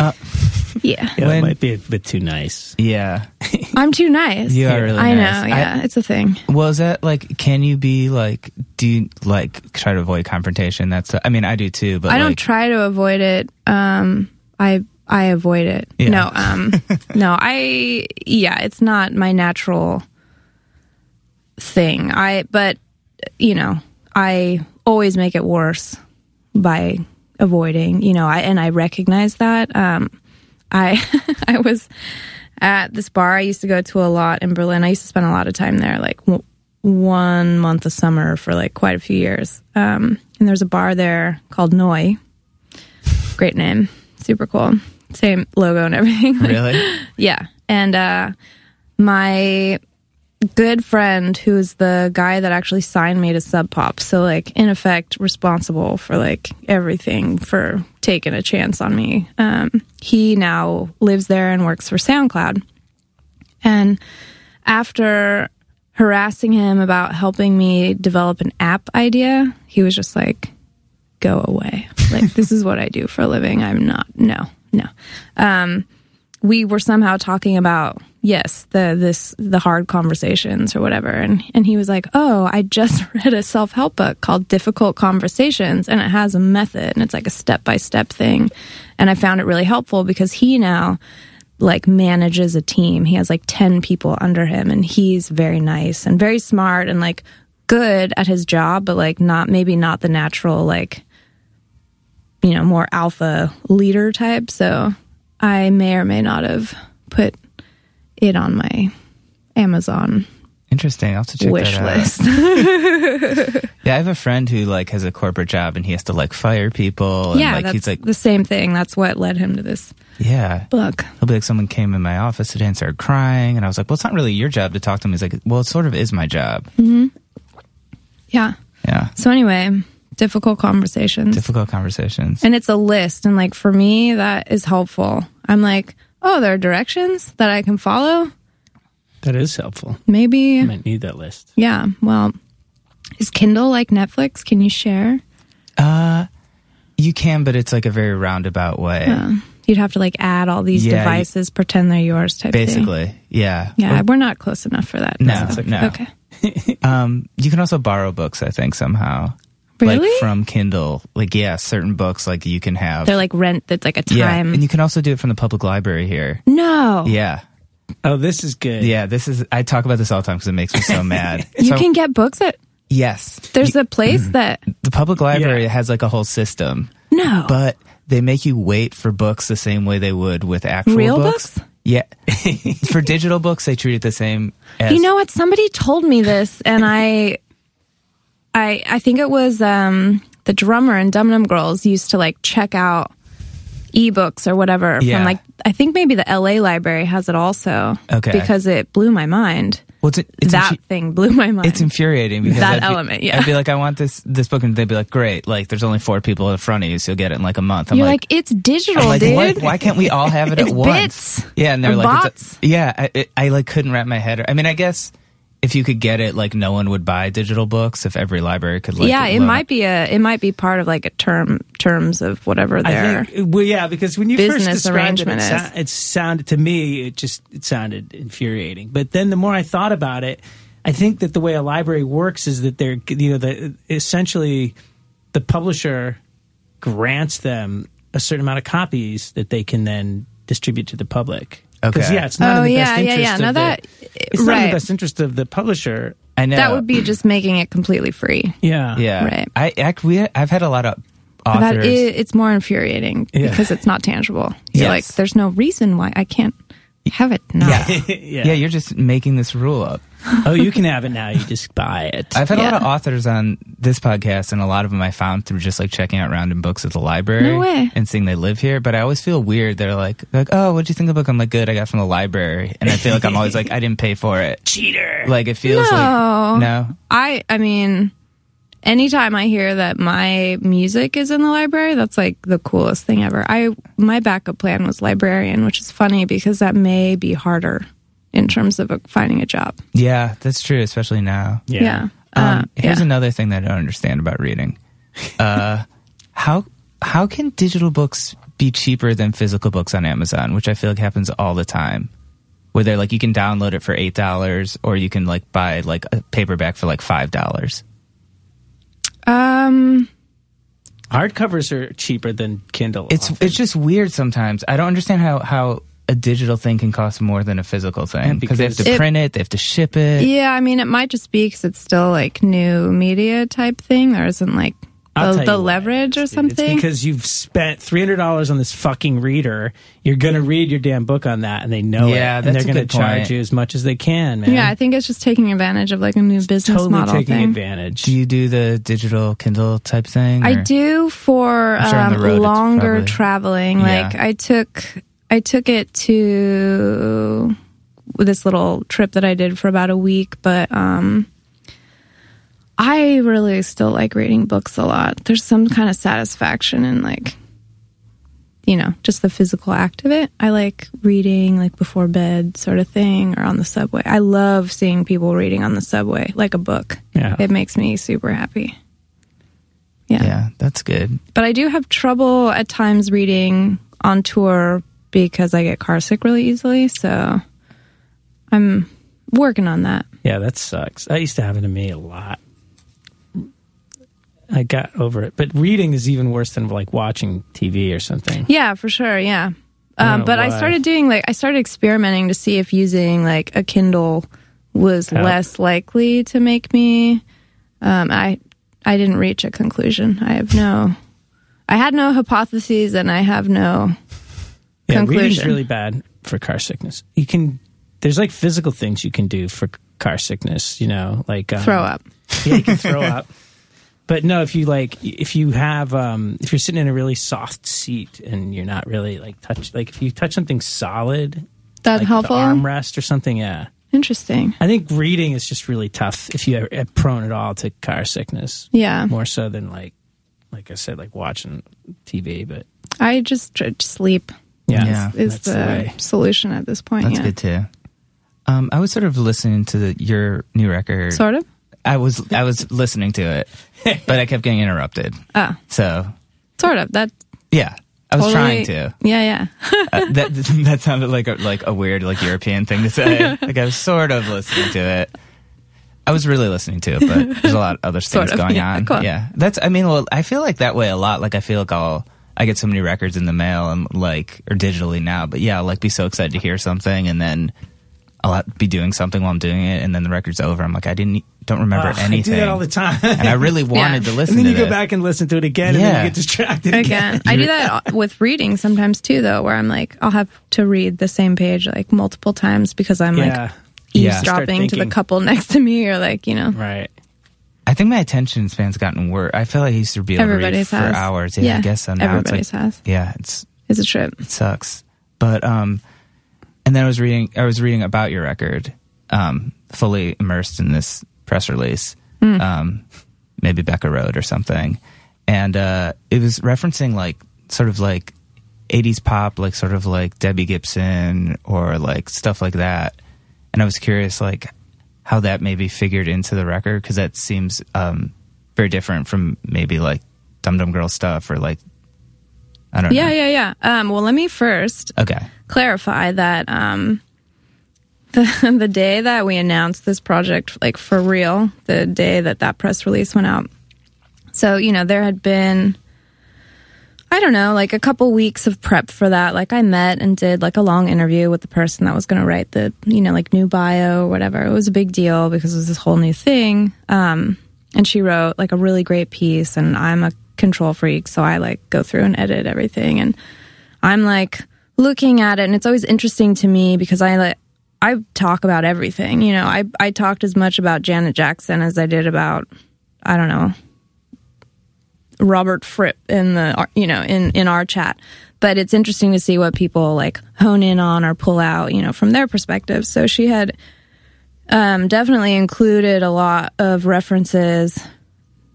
Uh, yeah Yeah, When- it might be a bit too nice. yeah. i'm too nice You are really i nice. know yeah it's a thing Well, is that like? Can you be like? Do you like try to avoid confrontation? That's. I mean, I do too. But I don't try to avoid it. Um, I I avoid it. Yeah. No, um, no, I yeah, it's not my natural thing. I but you know, I always make it worse by avoiding. You know, I and I recognize that. Um, I I was at this bar I used to go to a lot in Berlin. I used to spend a lot of time there, like w- one month of summer for like quite a few years. Um, and there's a bar there called Noi. Great name, super cool. Same logo and everything. really. Yeah. And uh, my good friend, who's the guy that actually signed me to Sub Pop, so like in effect responsible for like everything for taking a chance on me. Um, he now lives there and works for SoundCloud. And after harassing him about helping me develop an app idea, he was just like, go away. Like, this is what I do for a living. I'm not, no, no. Um, we were somehow talking about yes the this the hard conversations or whatever. And and he was like oh i just read a self-help book called difficult conversations and it has a method and it's like a step-by-step thing. And i found it really helpful because he now like manages a team. He has like 10 people under him and he's very nice and very smart and like good at his job but like not maybe not the natural like you know, more alpha leader type. So I may or may not have put it on my Amazon Interesting. I'll have to check wish list. Yeah, I have a friend who like has a corporate job and he has to like fire people. And, yeah, like that's he's like, the same thing. That's what led him to this yeah. book. He'll be like, someone came in my office today and started crying, and I was like, well, it's not really your job to talk to him. He's like, well, it sort of is my job. Hmm. Yeah. Yeah, So anyway, difficult conversations. difficult conversations. and it's a list. And like for me, that is helpful. I'm like, oh, there are directions that I can follow. That is helpful. Maybe. I might need that list. Yeah. Well, is Kindle like Netflix? Can you share? Uh, you can, but it's like a very roundabout way. Uh, you'd have to like add all these Yeah, you- devices, pretend they're yours type thing. Basically, yeah. Yeah, Or- we're not close enough for that. no, So- no. Okay. Um, you can also borrow books. I think somehow, Really? like from Kindle. Like, yeah, certain books like you can have. They're like rent that's like a yeah, time. and you can also do it from the public library here. no. Yeah, Oh, this is good. yeah. This is. I talk about this all the time because it makes me so mad. You So- can get books at Yes, there's a place that the public library Yeah. has like a whole system, no. but they make you wait for books the same way they would with actual Real books. books? Yeah, for digital books, they treat it the same. as... You know what? Somebody told me this, and I, I, I think it was um, the drummer in Dum Dum Girls used to like check out ebooks or whatever Yeah. from like I think maybe the L.A. library has it also. Okay. because it blew my mind. Well, it's, it's that infu- thing blew my mind. it's infuriating because That I'd be, element, yeah. I'd be like, I want this this book, and they'd be like, Great, like there's only four people in front of you, so you'll get it in like a month. I'm You're like, it's digital, like, dude. what? Why can't we all have it at once? bits Yeah, and they're like, a, yeah, I, it, I like couldn't wrap my head. Around I mean, I guess if you could get it, like no one would buy digital books if every library could. Like, yeah, it loan might be a it might be part of like a term terms of whatever their I think, well, yeah, because when you first business described it, it, arrangement sou- it sounded to me, it just it sounded infuriating. But then the more I thought about it, I think that the way a library works is that they're, you know, the essentially the publisher grants them a certain amount of copies that they can then distribute to the public. Because Okay. yeah, it's not Oh, in the yeah, best yeah, interest yeah. of Now the, that- it's not in the best interest of the publisher. I know that would be just making it completely free. Yeah, Yeah, Right. I act, we I've had a lot of That authors. i it's more infuriating Yeah. because it's not tangible. You're Yes. like, there's no reason why I can't have it now. Yeah. yeah, you're just making this rule up. oh, you can have it now. You just buy it. I've had a lot of authors on this podcast, and a lot of them I found through just like checking out random books at the library No way. and seeing they live here. But I always feel weird. They're like, like, oh, what'd you think of the book? I'm like, good. I got it from the library, and I feel like I'm always like, I didn't pay for it. Cheater. Like it feels No. like no. I I mean, anytime I hear that my music is in the library, that's like the coolest thing ever. I my backup plan was librarian, which is funny because that may be harder in terms of finding a job. Yeah, that's true, especially now. Yeah. Um, Uh, here's yeah. another thing that I don't understand about reading. Uh, how how can digital books be cheaper than physical books on Amazon, which I feel like happens all the time? Where they're like you can download it for eight dollars, or you can like buy like a paperback for like five dollars. Um, Hardcovers are cheaper than Kindle. It's it's just weird sometimes. I don't understand how how a digital thing can cost more than a physical thing Yeah, because they have to because- It- print it, they have to ship it. yeah, I mean, it might just be because it's still like new media type thing. There isn't like I'll the, tell the you why, leverage or It's something. because you've spent three hundred dollars on this fucking reader. You're gonna read your damn book on that, and they know Yeah, it, and that's they're gonna charge you as much as they can, man. yeah, I think it's just taking advantage of like a new business totally model taking thing. advantage. Do you do the digital Kindle type thing? I do for I'm sure on um, the road longer probably- traveling. Yeah. Like I took I took it to this little trip that I did for about a week, but um I really still like reading books a lot. There's some kind of satisfaction in like you know, just the physical act of it. I like reading like before bed sort of thing or on the subway. I love seeing people reading on the subway like a book. Yeah. It makes me super happy. Yeah. Yeah, that's good. But I do have trouble at times reading on tour because I get car sick really easily. So I'm working on that. Yeah, that sucks. That used to happen to me a lot. I got over it, but reading is even worse than like watching TV or something. Yeah, for sure. Yeah. I Um, but I started doing like, I started experimenting to see if using like a Kindle was Help. less likely to make me. Um, I, I didn't reach a conclusion. I have no, I had no hypotheses and I have no. Yeah, reading's really bad for car sickness. You can there's like physical things you can do for car sickness. You know, like um, Throw up. Yeah, you can throw up. But no, if you like, if you have, um, if you're sitting in a really soft seat and you're not really like touch, like if you touch something solid, That like helpful? the armrest or something, yeah. Interesting. I think reading is just really tough if you're prone at all to car sickness. Yeah. more so than like, like I said, like watching TV. But I just sleep. Yeah, Yeah. is that's the, the solution at this point. That's yeah. good too. Um, I was sort of listening to the, your new record. Sort of. I was I was listening to it, but I kept getting interrupted. Ah, So sort of. That yeah, I was totally- trying to. Yeah, yeah. Uh, that that sounded like a, like a weird like European thing to say. like I was sort of listening to it. I was really listening to it, but there's a lot of other Sort things of, going yeah, on. cool. Yeah, that's. I mean, well, I feel like that way a lot. Like I feel like I'll I get so many records in the mail and like or digitally now, but yeah, I'll like be so excited to hear something and then. I'll be doing something while I'm doing it, and then the record's over. I'm like, I didn't, don't remember Ugh, anything. I do that all the time. and I really wanted to listen and then you go this. back and listen to it again, and then you get distracted again. Again, I do that with reading sometimes too, though, where I'm like, I'll have to read the same page like multiple times because I'm Yeah, like eavesdropping Start to the couple next to me, or like, you know, right. I think my attention span's gotten worse. I feel like I used to be able to read everybody's for has. hours. Yeah, I guess so. Now it's like, has. yeah, it's It's a trip. it sucks. But um, and then I was reading. I was reading about your record. Um, fully immersed in this press release. Um, maybe Becca Road or something, and uh, it was referencing like sort of like 80s pop, like sort of like Debbie Gibson or like stuff like that. And I was curious, like how that maybe figured into the record because that seems um, very different from maybe like Dum Dum Girl stuff or like I don't Yeah, know. yeah, yeah. Um, well, let me first Okay. clarify that um, the the day that we announced this project, like for real, the day that that press release went out. So you know, there had been, I don't know, like a couple weeks of prep for that. Like I met and did like a long interview with the person that was going to write the, you know, like new bio or whatever. It was a big deal because it was this whole new thing. Um, and she wrote like a really great piece, and I'm a control freak, so I like go through and edit everything and. I'm like looking at it, and it's always interesting to me because I like I talk about everything. You know, I I talked as much about Janet Jackson as I did about I don't know Robert Fripp in the you know in in our chat. But it's interesting to see what people like hone in on or pull out, you know, from their perspective. So she had um, definitely included a lot of references,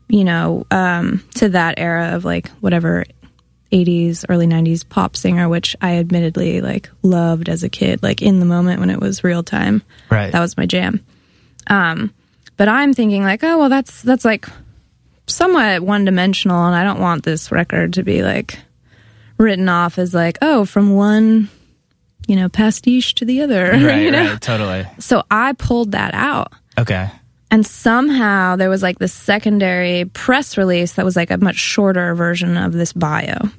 you know, um, to that era of like whatever 80s, early 90s pop singer, which I admittedly like loved as a kid, like in the moment when it was real time. Right. That was my jam. Um, but I'm thinking like, oh well, that's that's like somewhat one dimensional, and I don't want this record to be like written off as like, oh, from one, you know, pastiche to the other. Right, you know? right, totally. So I pulled that out. Okay. And somehow there was like the secondary press release that was like a much shorter version of this bio,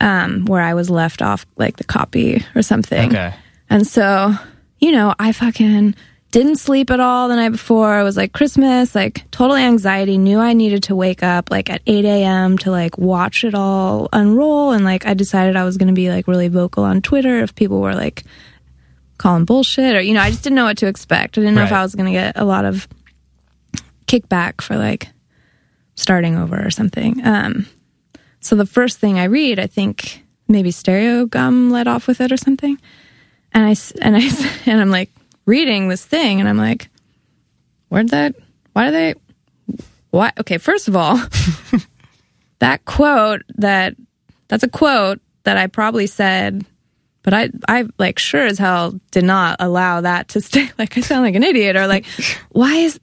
um, where I was left off like the copy or something. Okay. And so, you know, I fucking didn't sleep at all the night before. It was like Christmas, like total anxiety. Knew I needed to wake up like at 8 a.m. to like watch it all unroll. And like I decided I was going to be like really vocal on Twitter if people were like calling bullshit or, you know, I just didn't know what to expect. I didn't know if I was going to get a lot of kickback for like starting over or something. Um, so the first thing I read, I think maybe Stereogum led off with it or something. And I, and I, and I'm like reading this thing, and I'm like, where'd that? Why do they? Why? Okay, first of all, that quote that that's a quote that I probably said, but I I like sure as hell did not allow that to stay. Like I sound like an idiot, or like, why is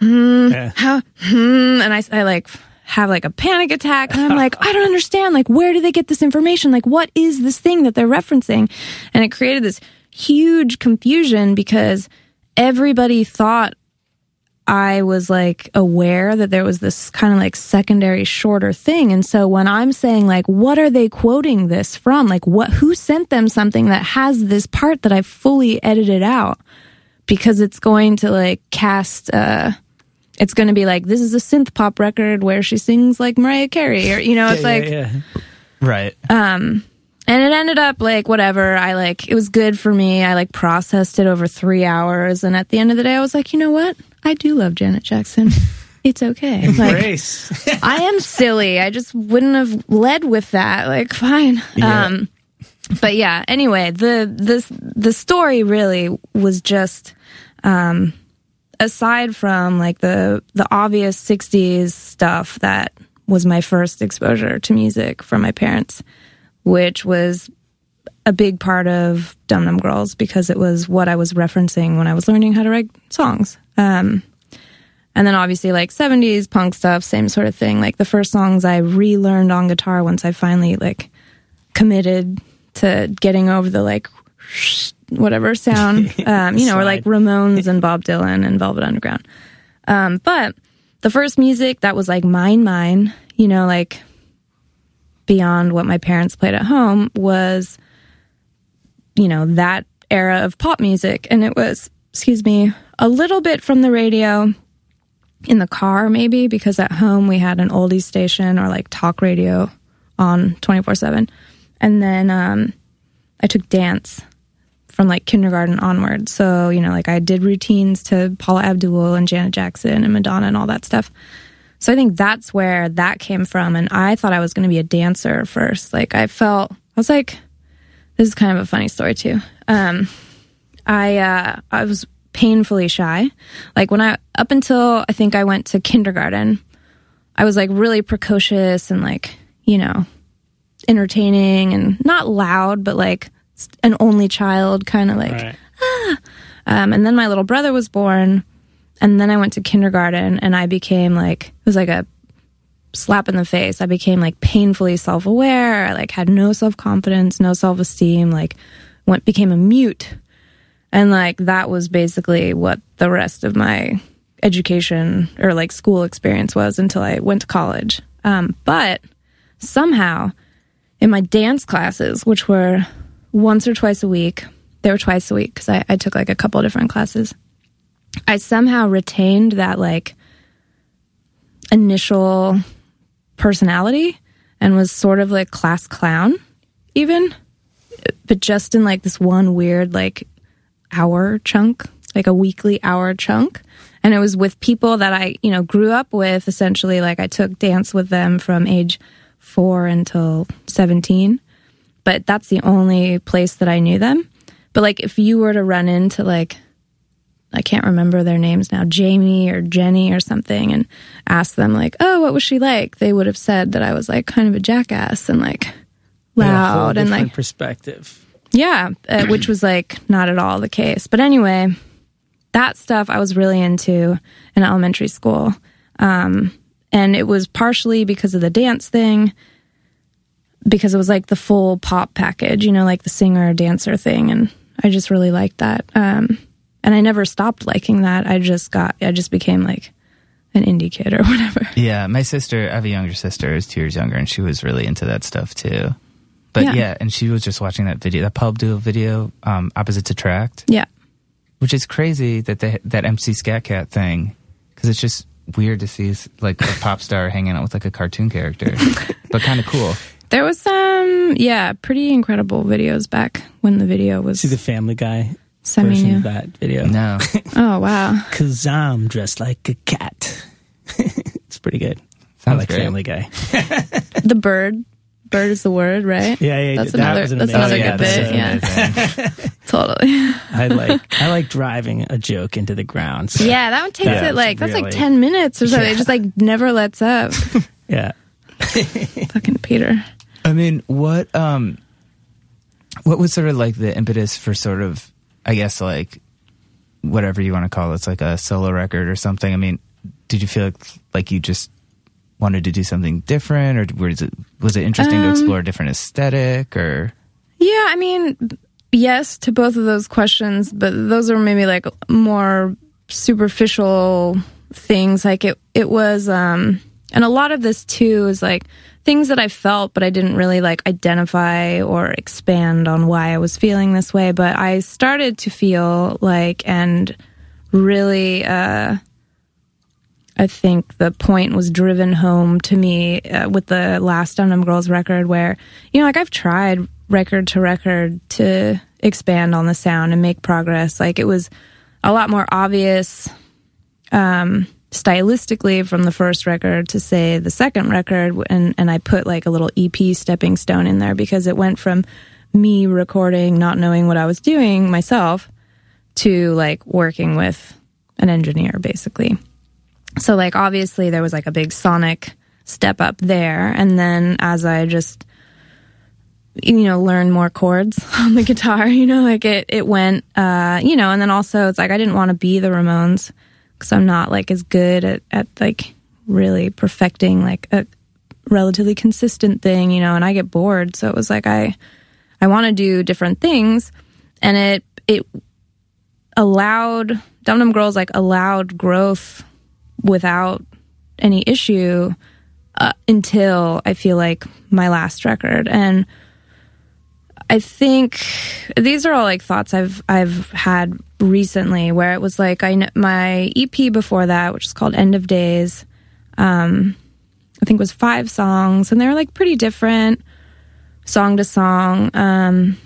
Yeah. how hmm, and I, I like have like a panic attack and i'm like i don't understand like where do they get this information like what is this thing that they're referencing and it created this huge confusion because everybody thought i was like aware that there was this kind of like secondary shorter thing and so when i'm saying like what are they quoting this from like what who sent them something that has this part that i've fully edited out because it's going to like cast uh it's going to be like this is a synth pop record where she sings like Mariah Carey or you know it's Yeah, like yeah, yeah. Right. And it ended up like whatever I like it was good for me I like processed it over 3 hours and at the end of the day I was like you know what I do love Janet Jackson it's okay like Grace. I am silly. I just wouldn't have led with that. Like, fine. Um, but yeah. Anyway, the the the story really was just, um, aside from like the the obvious '60s stuff that was my first exposure to music from my parents, which was a big part of Dum Dum Girls because it was what I was referencing when I was learning how to write songs. Um, and then obviously like 70s punk stuff, same sort of thing. Like the first songs I relearned on guitar once I finally like committed to getting over the like whatever sound, um, you know, or like Ramones and Bob Dylan and Velvet Underground. Um, but the first music that was like mine, mine, you know, like beyond what my parents played at home was, you know, that era of pop music. And it was, excuse me, a little bit from the radio in the car, maybe, because at home we had an oldies station or like talk radio on 24 7. And then um, I took dance from like kindergarten onward. So, you know, like I did routines to Paula Abdul and Janet Jackson and Madonna and all that stuff. So I think that's where that came from. And I thought I was going to be a dancer first. Like I felt, I was like, this is kind of a funny story too. Um, I uh, I was painfully shy. Like when I up until I think I went to kindergarten, I was like really precocious and like you know entertaining and not loud, but like an only child kind of like. Right. Um, and then my little brother was born, and then I went to kindergarten, and I became like it was like a slap in the face. I became like painfully self aware. I like had no self confidence, no self esteem. Like went became a mute, and like that was basically what the rest of my education or like school experience was until I went to college. Um, but somehow in my dance classes, which were once or twice a week, they were twice a week because I, I took like a couple different classes. I somehow retained that like initial personality and was sort of like class clown, even but just in like this one weird like hour chunk, like a weekly hour chunk. And it was with people that I, you know, grew up with essentially. Like I took dance with them from age four until 17. But that's the only place that I knew them. But like if you were to run into like, I can't remember their names now, Jamie or Jenny or something, and ask them like, oh, what was she like? They would have said that I was like kind of a jackass and like loud and like perspective. yeah, uh, which was like not at all the case. But anyway, that stuff I was really into in elementary school. Um, and it was partially because of the dance thing, because it was like the full pop package, you know, like the singer dancer thing. And I just really liked that. Um, and I never stopped liking that. I just got, I just became like an indie kid or whatever. Yeah, my sister, I have a younger sister, is two years younger, and she was really into that stuff too. But Yeah. yeah, and she was just watching that video, that pub duo video, um, Opposites Attract, Yeah. which is crazy that they, that MC Scat Cat thing, because it's just weird to see like a pop star hanging out with like a cartoon character, but kind of cool. There was some, yeah, pretty incredible videos back when the video was See the Family Guy semi version new. of that video. No, Oh, wow. Cause I'm dressed like a cat. it's pretty good. I Sounds like great. Family Guy. the bird bird is the word right Yeah, yeah. That's that another- was an that's amazing another good episode. bit, yeah. totally I like I like driving a joke into the ground. So, yeah that one takes Yeah, it like it's that's like 10 minutes or something Yeah. it just like never lets up yeah. fucking peter I mean, what um, what was sort of like the impetus for sort of, I guess, like whatever you want to call it, it's like a solo record or something. I mean, did you feel like, like you just wanted to do something different, or was it was it interesting to Um, explore a different aesthetic, or yeah i mean yes to both of those questions but those are maybe like more superficial things like it it was um and a lot of this too is like things that I felt but I didn't really like identify or expand on why I was feeling this way but I started to feel like and really uh I think the point was driven home to me uh, with the last Dum Girls record, where you know, like I've tried record to record to expand on the sound and make progress. Like it was a lot more obvious um, stylistically from the first record to say the second record, and and I put like a little EP stepping stone in there because it went from me recording, not knowing what I was doing myself, to like working with an engineer, basically. So like obviously there was like a big sonic step up there and then as I just you know learn more chords on the guitar, you know, like it it went uh you know, and then also it's like I didn't want to be the Ramones cuz I'm not like as good at at like really perfecting like a relatively consistent thing, you know, and I get bored. So it was like I I want to do different things and it it allowed Dum Dum Girls like allowed growth without any issue uh, until I feel like my last record and I think these are all like thoughts I've I've had recently where it was like I my EP before that which is called End of Days um I think was five songs and they were like pretty different song to song um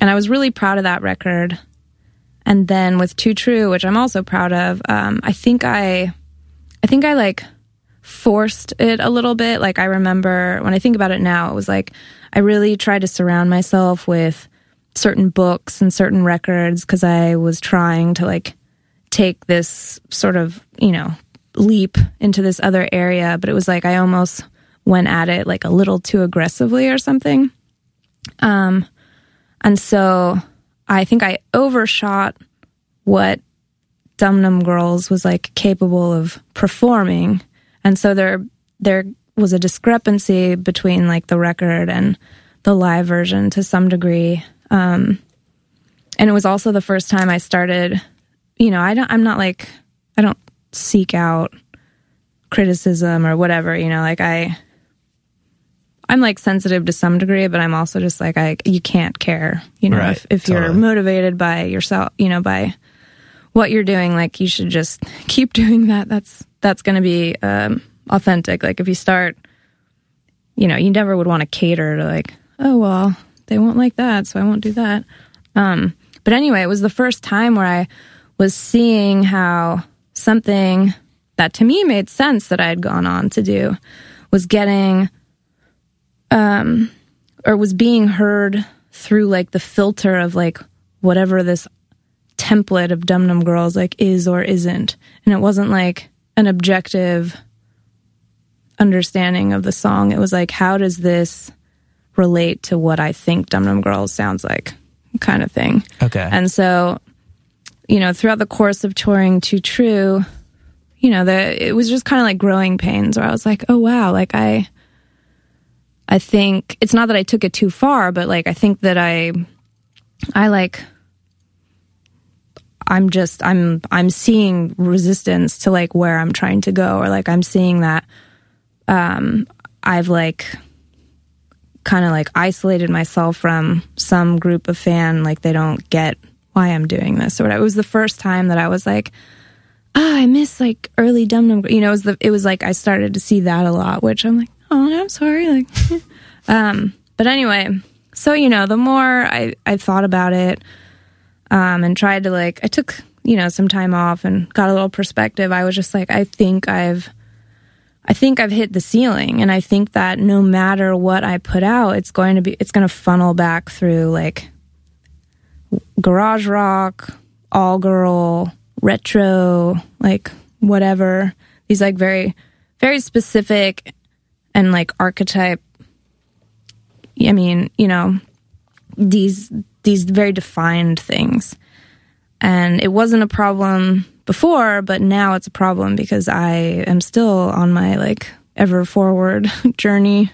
and I was really proud of that record and then with Too True, which I'm also proud of, um, I think I, I think I like forced it a little bit. Like I remember when I think about it now, it was like I really tried to surround myself with certain books and certain records because I was trying to like take this sort of you know leap into this other area. But it was like I almost went at it like a little too aggressively or something. Um, and so I think I overshot what Dum Dum Girls was like capable of performing, and so there there was a discrepancy between like the record and the live version to some degree. Um, and it was also the first time I started. You know, I don't. I'm not like I don't seek out criticism or whatever. You know, like I I'm like sensitive to some degree, but I'm also just like I you can't care, you know, Right, if, if you're motivated by yourself, you know, by what you're doing, like you should just keep doing that. That's that's going to be um, authentic. Like if you start, you know, you never would want to cater to like, oh well, they won't like that, so I won't do that. Um, but anyway, it was the first time where I was seeing how something that to me made sense that I had gone on to do was getting, um, or was being heard through like the filter of like whatever this template of Dum Dum Girls like is or isn't. And it wasn't like an objective understanding of the song. It was like, how does this relate to what I think Dum Dum Girls sounds like, kind of thing. Okay. And so, you know, throughout the course of touring Too True, you know, the it was just kind of like growing pains where I was like, oh wow, like I I think it's not that I took it too far, but like I think that I I like I'm just I'm I'm seeing resistance to like where I'm trying to go or like I'm seeing that um I've like kind of like isolated myself from some group of fan like they don't get why I'm doing this or. It was the first time that I was like ah, I miss like early Dum Dum. You know, it was the it was like I started to see that a lot, which I'm like, oh, I'm sorry. Like, um, but anyway, so you know, the more I I thought about it, um, and tried to like, I took you know some time off and got a little perspective. I was just like, I think I've. I think I've hit the ceiling and I think that no matter what I put out, it's going to be it's going to funnel back through like garage rock, all girl, retro, like whatever. These like very, very specific and like archetype. I mean, you know, these these very defined things. And it wasn't a problem before, but now it's a problem because I am still on my like ever forward journey.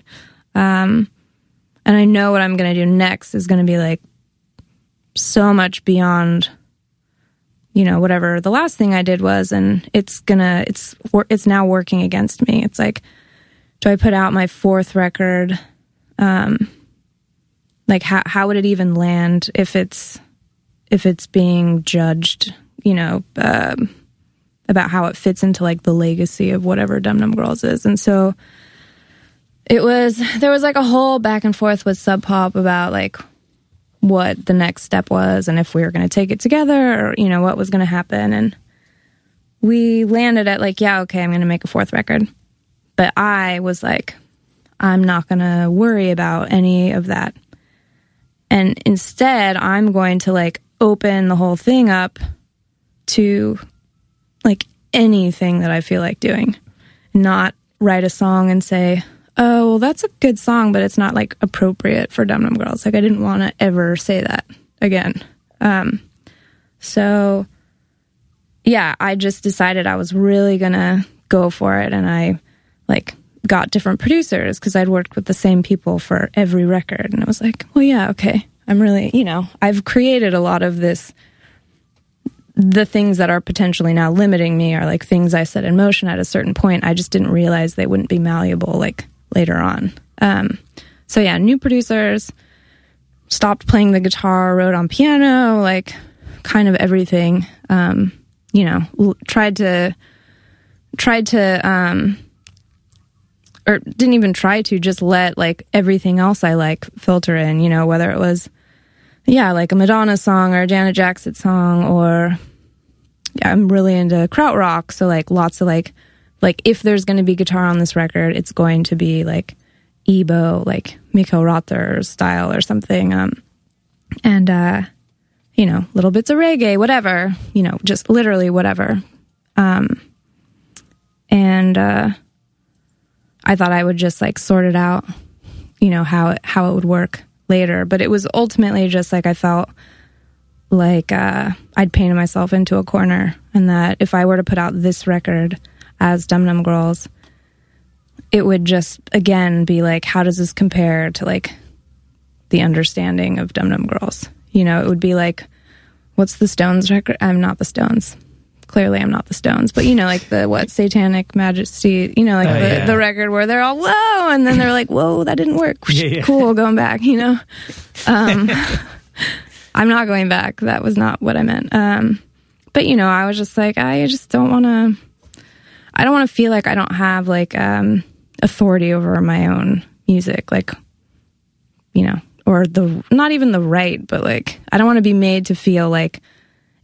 Um, and I know what I'm going to do next is going to be like so much beyond you know whatever the last thing i did was and it's gonna it's it's now working against me it's like do i put out my fourth record um like how how would it even land if it's if it's being judged you know um, about how it fits into like the legacy of whatever dum dum girls is. And so it was there was like a whole back and forth with sub pop about like what the next step was and if we were going to take it together or you know what was going to happen. And we landed at like yeah okay i'm going to make a fourth record. But i was like i'm not going to worry about any of that. And instead i'm going to like open the whole thing up to like anything that i feel like doing not write a song and say oh, well, that's a good song, but it's not like appropriate for Dum Dum Girls. Like, I didn't want to ever say that again. Um, so, yeah, I just decided I was really gonna go for it, and I like got different producers because I'd worked with the same people for every record, and I was like, well, yeah, okay, I'm really, you know, I've created a lot of this. The things that are potentially now limiting me are like things I set in motion at a certain point. I just didn't realize they wouldn't be malleable like later on. Um, so yeah, new producers, stopped playing the guitar, wrote on piano, like kind of everything. Um, you know, l- tried to tried to um, or didn't even try to just let like everything else I like filter in. You know, whether it was yeah, like a Madonna song or a Janet Jackson song, or yeah, I'm really into krautrock, so like lots of like like if there's going to be guitar on this record, it's going to be like EBow, like Michael Rother style or something. Um, and uh, you know, little bits of reggae, whatever. You know, just literally whatever. Um, and uh, I thought I would just like sort it out, you know how it, how it would work later. But it was ultimately just like I felt like uh, I'd painted myself into a corner, and that if I were to put out this record as Dum Dum Girls, it would just again be like, how does this compare to like the understanding of Dum Dum Girls? You know, it would be like, what's the Stones record? I'm not the Stones. Clearly, I'm not the Stones, but you know, like the what Satanic Majesty, you know, like Oh, the, yeah. the record where they're all whoa, and then they're like, whoa, that didn't work. Yeah, yeah. Cool, going back, you know. Um, I'm not going back. That was not what I meant. Um, but you know, I was just like, I just don't want to. I don't want to feel like I don't have like um, authority over my own music. Like, you know, or the not even the right, but like I don't want to be made to feel like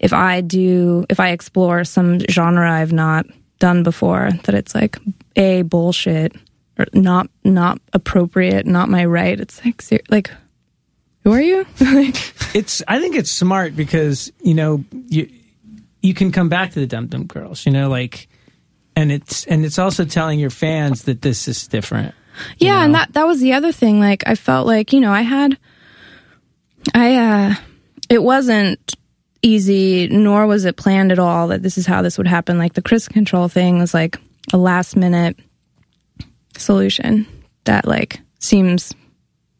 if I do if I explore some genre I've not done before that it's like a bullshit or not not appropriate, not my right. It's like ser- like who are you? like it's I think it's smart because you know you you can come back to the Dum Dum Girls, you know, like, and it's and it's also telling your fans that this is different. yeah, and that that was the other thing. Like I felt like you know I had I uh it wasn't easy nor was it planned at all that this is how this would happen. Like the Kristin Kontrol thing was like a last minute solution that like seems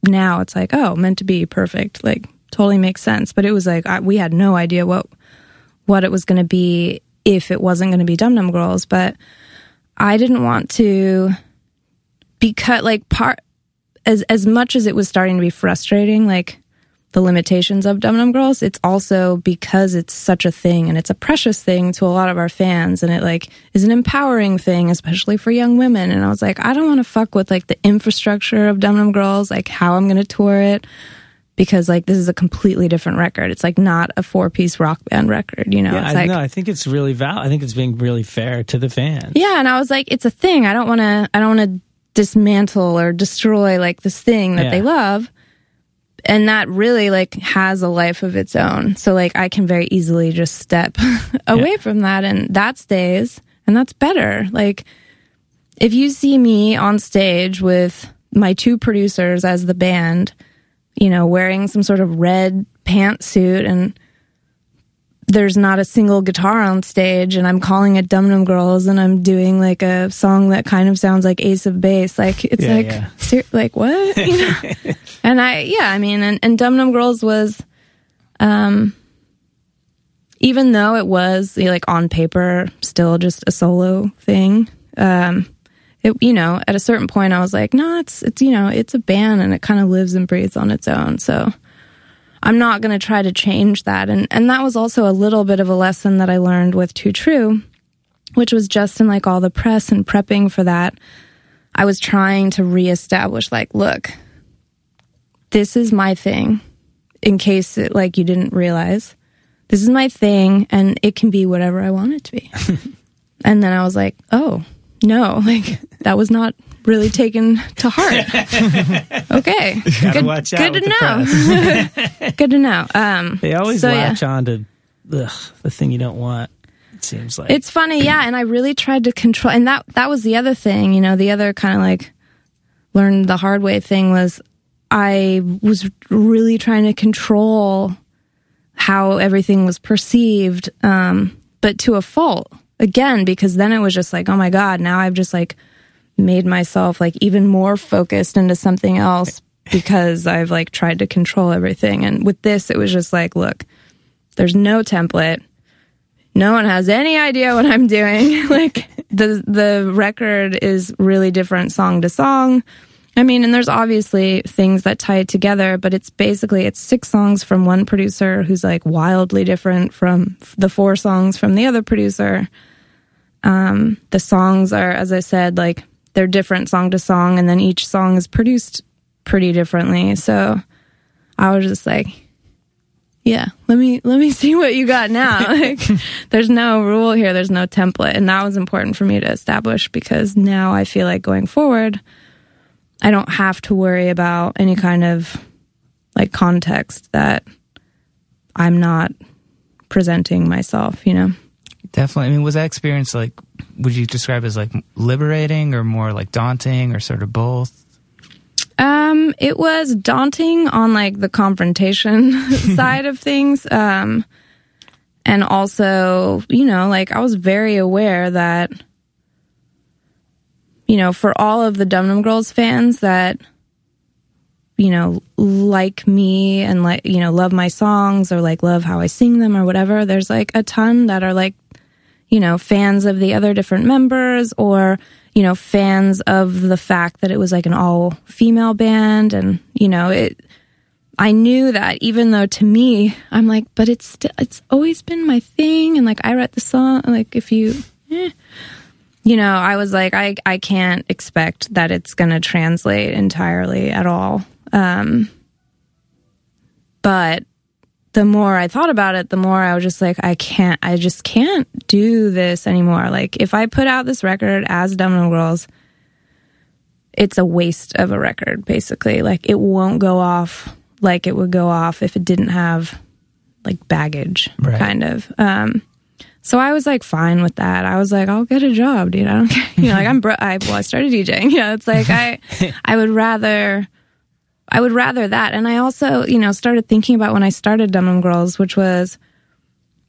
now it's like oh meant to be perfect. Like totally makes sense. But it was like I, we had no idea what what it was going to be if it wasn't going to be Dum Dum Girls. But I didn't want to because like part as as much as it was starting to be frustrating like the limitations of Dum Dum Girls, it's also because it's such a thing and it's a precious thing to a lot of our fans and it like is an empowering thing, especially for young women. And I was like, I don't want to fuck with like the infrastructure of Dum Dum Girls, like how I'm gonna tour it. Because like this is a completely different record. It's like not a four piece rock band record, you know. Yeah, it's I, like no, I think it's really val. I think it's being really fair to the fans. Yeah, and I was like, it's a thing. I don't want to. I don't want to dismantle or destroy like this thing that Yeah. they love, and that really like has a life of its own. So like, I can very easily just step away Yeah. from that, and that stays, and that's better. Like, if you see me on stage with my two producers as the band, you know, wearing some sort of red pantsuit and there's not a single guitar on stage and I'm calling it Dum Dum Girls and I'm doing like a song that kind of sounds like Ace of Base. Like it's Yeah, like yeah. ser- like what? You know? and I yeah, I mean and, and Dum Dum Girls was um even though it was like on paper still just a solo thing, um it, you know, at a certain point I was like, no, it's it's you know, it's a band and it kind of lives and breathes on its own. So I'm not going to try to change that. And and that was also a little bit of a lesson that I learned with Too True, which was just in like all the press and prepping for that. I was trying to reestablish like, look, this is my thing. In case it, like you didn't realize, this is my thing, and it can be whatever I want it to be. and then I was like, oh no, like that was not really taken to heart. okay, good, good to know. good to know. Um, They always so, yeah. latch on to ugh, the thing you don't want. It seems like It's funny, yeah, and I really tried to control and that that was the other thing, you know, the other kind of like learned the hard way thing was I was really trying to control how everything was perceived um but to a fault again because then it was just like, oh my god, now I've just like made myself like even more focused into something else because I've like tried to control everything and with this it was just like, look, there's no template no one has any idea what I'm doing. like the the record is really different song to song. I mean, and there's obviously things that tie it together, but it's basically it's six songs from one producer who's like wildly different from the four songs from the other producer. Um, the songs are, as I said, like they're different song to song, and then each song is produced pretty differently. So I was just like, yeah let me let me see what you got now like there's no rule here there's no template and that was important for me to establish because now i feel like going forward i don't have to worry about any kind of like context that i'm not presenting myself you know Definitely. I mean, was that experience like, would you describe as like liberating or more like daunting or sort of both? Um, it was daunting on like the confrontation side of things. Um, and also, you know, like I was very aware that, you know, for all of the Dum Dum Girls fans that, you know, like me and like, you know, love my songs or like love how I sing them or whatever, there's like a ton that are like, you know, fans of the other different members or, you know, fans of the fact that it was like an all female band. And, you know, it, I knew that even though to me, I'm like, but it's, it's always been my thing. And like, I write the song, like, if you, eh. you know, I was like, I, I can't expect that it's going to translate entirely at all. Um, but the more I thought about it, the more I was just like, I can't, I just can't do this anymore. Like, if I put out this record as Dum Girls, it's a waste of a record, basically. Like, it won't go off like it would go off if it didn't have like baggage, Right. kind of. Um, so I was like fine with that. I was like, I'll get a job, dude. I don't care. You know, like I'm, bro- I, well, I started DJing. You know, it's like I, I would rather, I would rather that. And I also, you know, started thinking about when I started Dum Dum Girls, which was,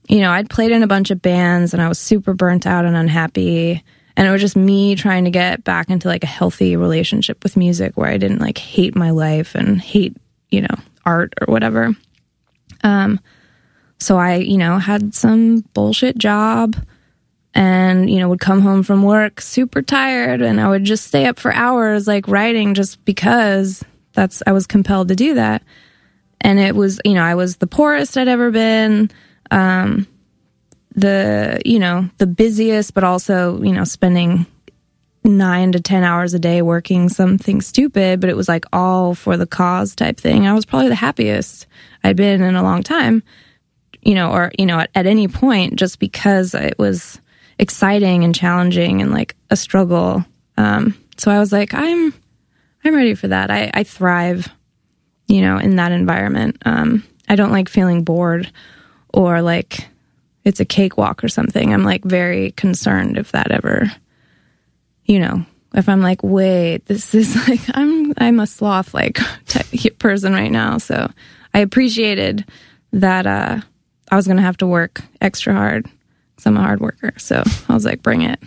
you know, I'd played in a bunch of bands and I was super burnt out and unhappy. And it was just me trying to get back into like a healthy relationship with music where I didn't like hate my life and hate, you know, art or whatever. Um, so I, you know, had some bullshit job and, you know, would come home from work super tired and I would just stay up for hours like writing just because that's I was compelled to do that. And it was, you know, I was the poorest I'd ever been. Um the, you know, the busiest but also, you know, spending 9 to 10 hours a day working something stupid, but it was like all for the cause type thing. I was probably the happiest I'd been in a long time you know, or, you know, at, at any point, just because it was exciting and challenging and like a struggle. Um, so I was like, I'm, I'm ready for that. I, I thrive, you know, in that environment. Um, I don't like feeling bored or like it's a cakewalk or something. I'm like very concerned if that ever, you know, if I'm like, wait, this is like, I'm, I'm a sloth like person right now. So I appreciated that, uh, I was going to have to work extra hard because I'm a hard worker. So I was like, bring it.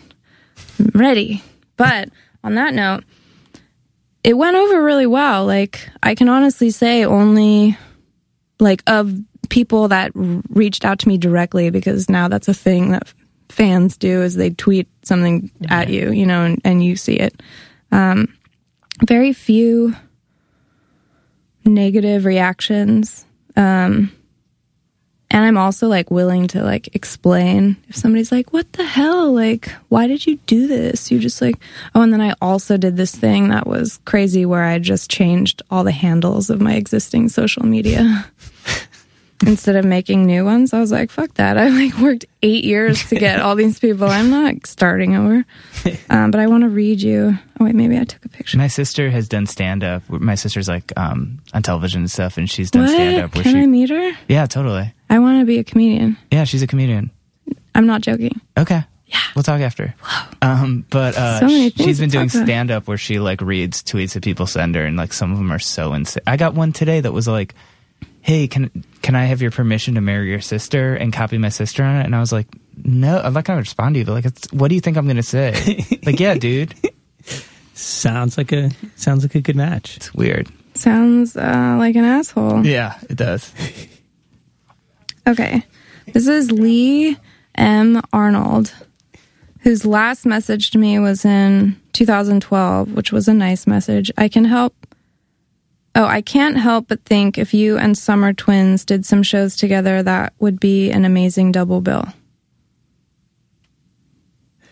I'm ready. But on that note, it went over really well. Like, I can honestly say only like of people that r- reached out to me directly because now that's a thing that fans do is they tweet something at you, you know, and, and you see it. Um, very few negative reactions. Um, and I'm also like willing to like explain if somebody's like, what the hell? Like, why did you do this? You just like, oh, and then I also did this thing that was crazy where I just changed all the handles of my existing social media. Instead of making new ones, I was like, fuck that. I like worked eight years to get all these people. I'm not starting over. Um, but I want to read you. Oh, wait, maybe I took a picture. My sister has done stand up. My sister's like um, on television and stuff, and she's done stand up Can she. I meet her? yeah, totally. I want to be a comedian. Yeah, she's a comedian. I'm not joking. Okay. Yeah. We'll talk after. Um, but uh, So sh- she's been doing stand up where she like reads tweets that people send her, and like some of them are so insane. I got one today that was like, "Hey, can can I have your permission to marry your sister and copy my sister on it?" And I was like, "No, I'm not gonna respond to you." But like, it's, what do you think I'm gonna say? like, yeah, dude, Sounds like a sounds like a good match. it's weird. Sounds uh, like an asshole. Yeah, it does. Okay. This is Lee M. Arnold, whose last message to me was in 2012, which was a nice message. I can help. Oh, I can't help but think if you and Summer Twins did some shows together, that would be an amazing double bill.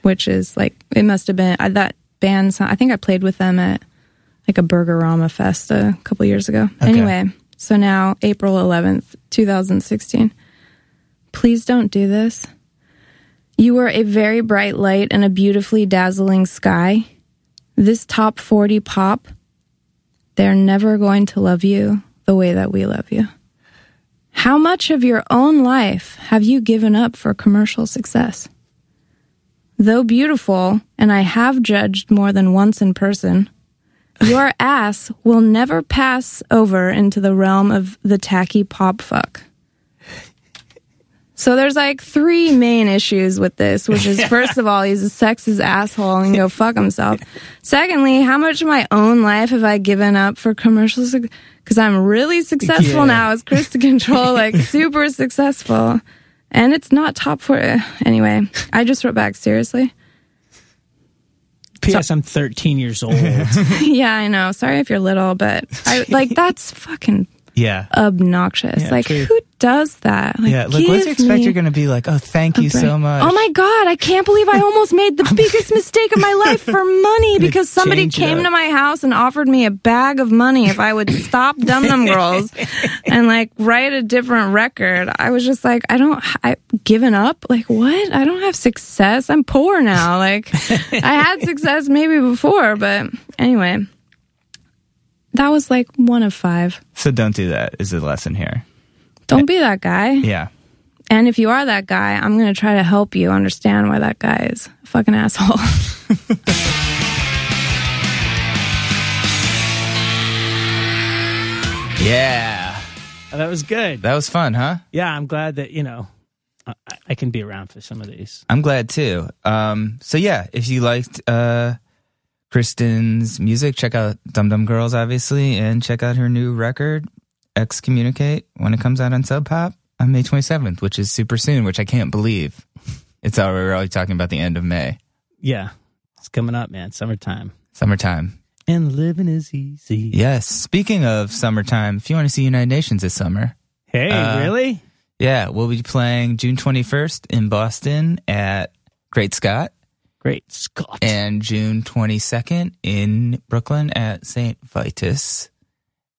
Which is like, it must have been uh, that band. I think I played with them at like a Burgerama Fest a couple years ago. Okay. Anyway, so now April 11th, 2016. Please don't do this. You were a very bright light in a beautifully dazzling sky. This top 40 pop, they're never going to love you the way that we love you. How much of your own life have you given up for commercial success? Though beautiful, and I have judged more than once in person, your ass will never pass over into the realm of the tacky pop fuck. So there's like three main issues with this, which is first of all, he's a sexist asshole and go fuck himself. Secondly, how much of my own life have I given up for commercials? Because I'm really successful Yeah. now as Kristin Kontrol, like super successful. And it's not top four. Eh, anyway, I just wrote back, seriously. P.S. I'm 13 years old. yeah, I know. Sorry if you're little, but I like that's fucking Yeah. obnoxious. Yeah, like true. who does that? Like, yeah. Like, what's you expect you're going to be like, oh, thank you so much. Oh my god, I can't believe I almost made the biggest mistake of my life for money because somebody came to my house and offered me a bag of money if I would stop Dum Dum Girls and like write a different record. I was just like, I don't, I given up. Like what? I don't have success. I'm poor now. Like I had success maybe before, but anyway, that was like one of five. So don't do that, is the lesson here. Don't be that guy. Yeah. And if you are that guy, I'm going to try to help you understand why that guy is a fucking asshole. Yeah. That was good. That was fun, huh? Yeah, I'm glad that you know I, I can be around for some of these. I'm glad too. Um, so yeah, if you liked uh, Kristin's music, check out Dum Dum Girls, obviously, and check out her new record, X-Communicate, when it comes out on Sub Pop on May 27th, which is super soon, which I can't believe. It's already, talking about the end of May, Yeah, it's coming up, man. Summertime summertime. and living is easy. Yes. Speaking of summertime, if you want to see United Nations this summer, Hey, Uh, really? yeah, we'll be playing June 21st in Boston at Great Scott. Great Scott. and June 22nd in Brooklyn at St. Vitus.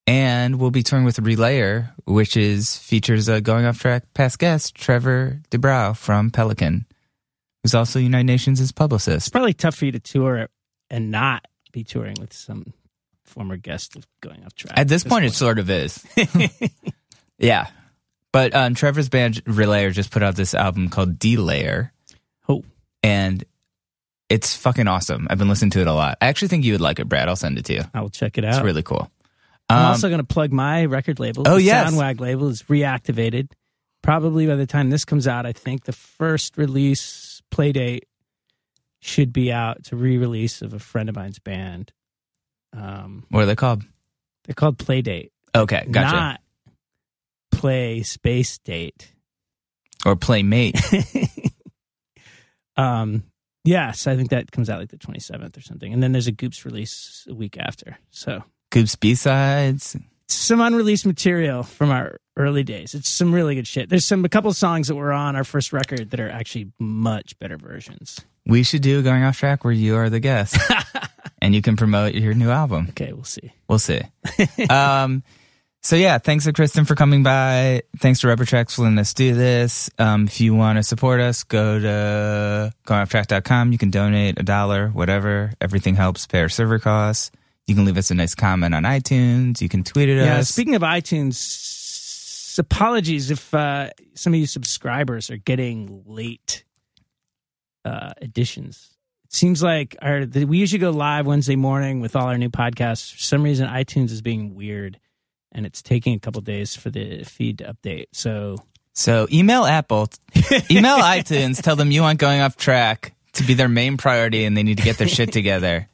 And we'll be touring with Relayer, which is features a going off track past guest, Trevor de Brauw from Pelican, who's also United Nations' it's publicist. probably tough for you to tour and not be touring with some former guest going off track. At this point, it sort of is. yeah. But um, Trevor's band, Relayer, just put out this album called Delayer, oh, and it's fucking awesome. I've been listening to it a lot. I actually think you would like it, Brad. I'll send it to you. I will check it out. It's really cool. I'm Um, also going to plug my record label. Oh, the yes. Soundwag label is reactivated. Probably by the time this comes out, I think the first release play date should be out. It's a re-release of a friend of mine's band. Um, what are they called? they're called Playdate, Okay, gotcha. not Play Space Date. or Playmate. um, yes, I think that comes out like the 27th or something. And then there's a Goops release a week after. So Goops B sides. some unreleased material from our early days. It's some really good shit. There's some a couple songs that were on our first record that are actually much better versions. We should do going off track where you are the guest, and you can promote your new album. Okay, we'll see. We'll see. um, so yeah, thanks to Kristin for coming by. Thanks to Rubber Tracks for letting us do this. Um, if you want to support us, go to goingofftrack.com. You can donate a dollar, whatever. Everything helps pay our server costs. You can leave us a nice comment on iTunes. You can tweet at Yeah, us. speaking of iTunes, apologies if uh, some of you subscribers are getting late uh, editions. It seems like our we usually go live Wednesday morning with all our new podcasts. For some reason, iTunes is being weird, and it's taking a couple days for the feed to update. So So email Apple, email iTunes, tell them you aren't going off track to be their main priority and they need to get their shit together,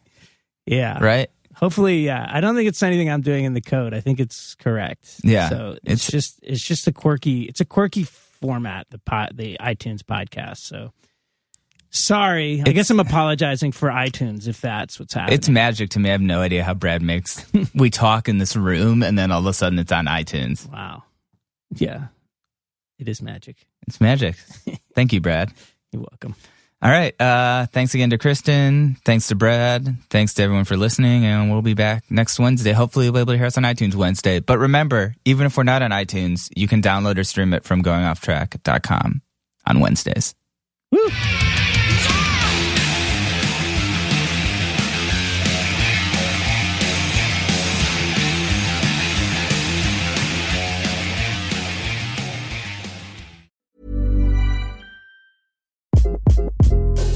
yeah, right? Hopefully, yeah. I don't think it's anything I'm doing in the code. I think it's correct. Yeah, So it's, it's- just it's just a quirky it's a quirky format the pod, the iTunes podcast. So sorry. I It's- guess I'm apologizing for iTunes if that's what's happening. It's magic to me. I have no idea how Brad makes. we talk in this room and then all of a sudden it's on iTunes. wow. Yeah. It is magic. It's magic. Thank you, Brad. You're welcome. All right. Uh, thanks again to Kristin. Thanks to Brad. Thanks to everyone for listening. And we'll be back next Wednesday. Hopefully, you'll be able to hear us on iTunes Wednesday. But remember, even if we're not on iTunes, you can download or stream it from goingofftrack.com on Wednesdays. Woo.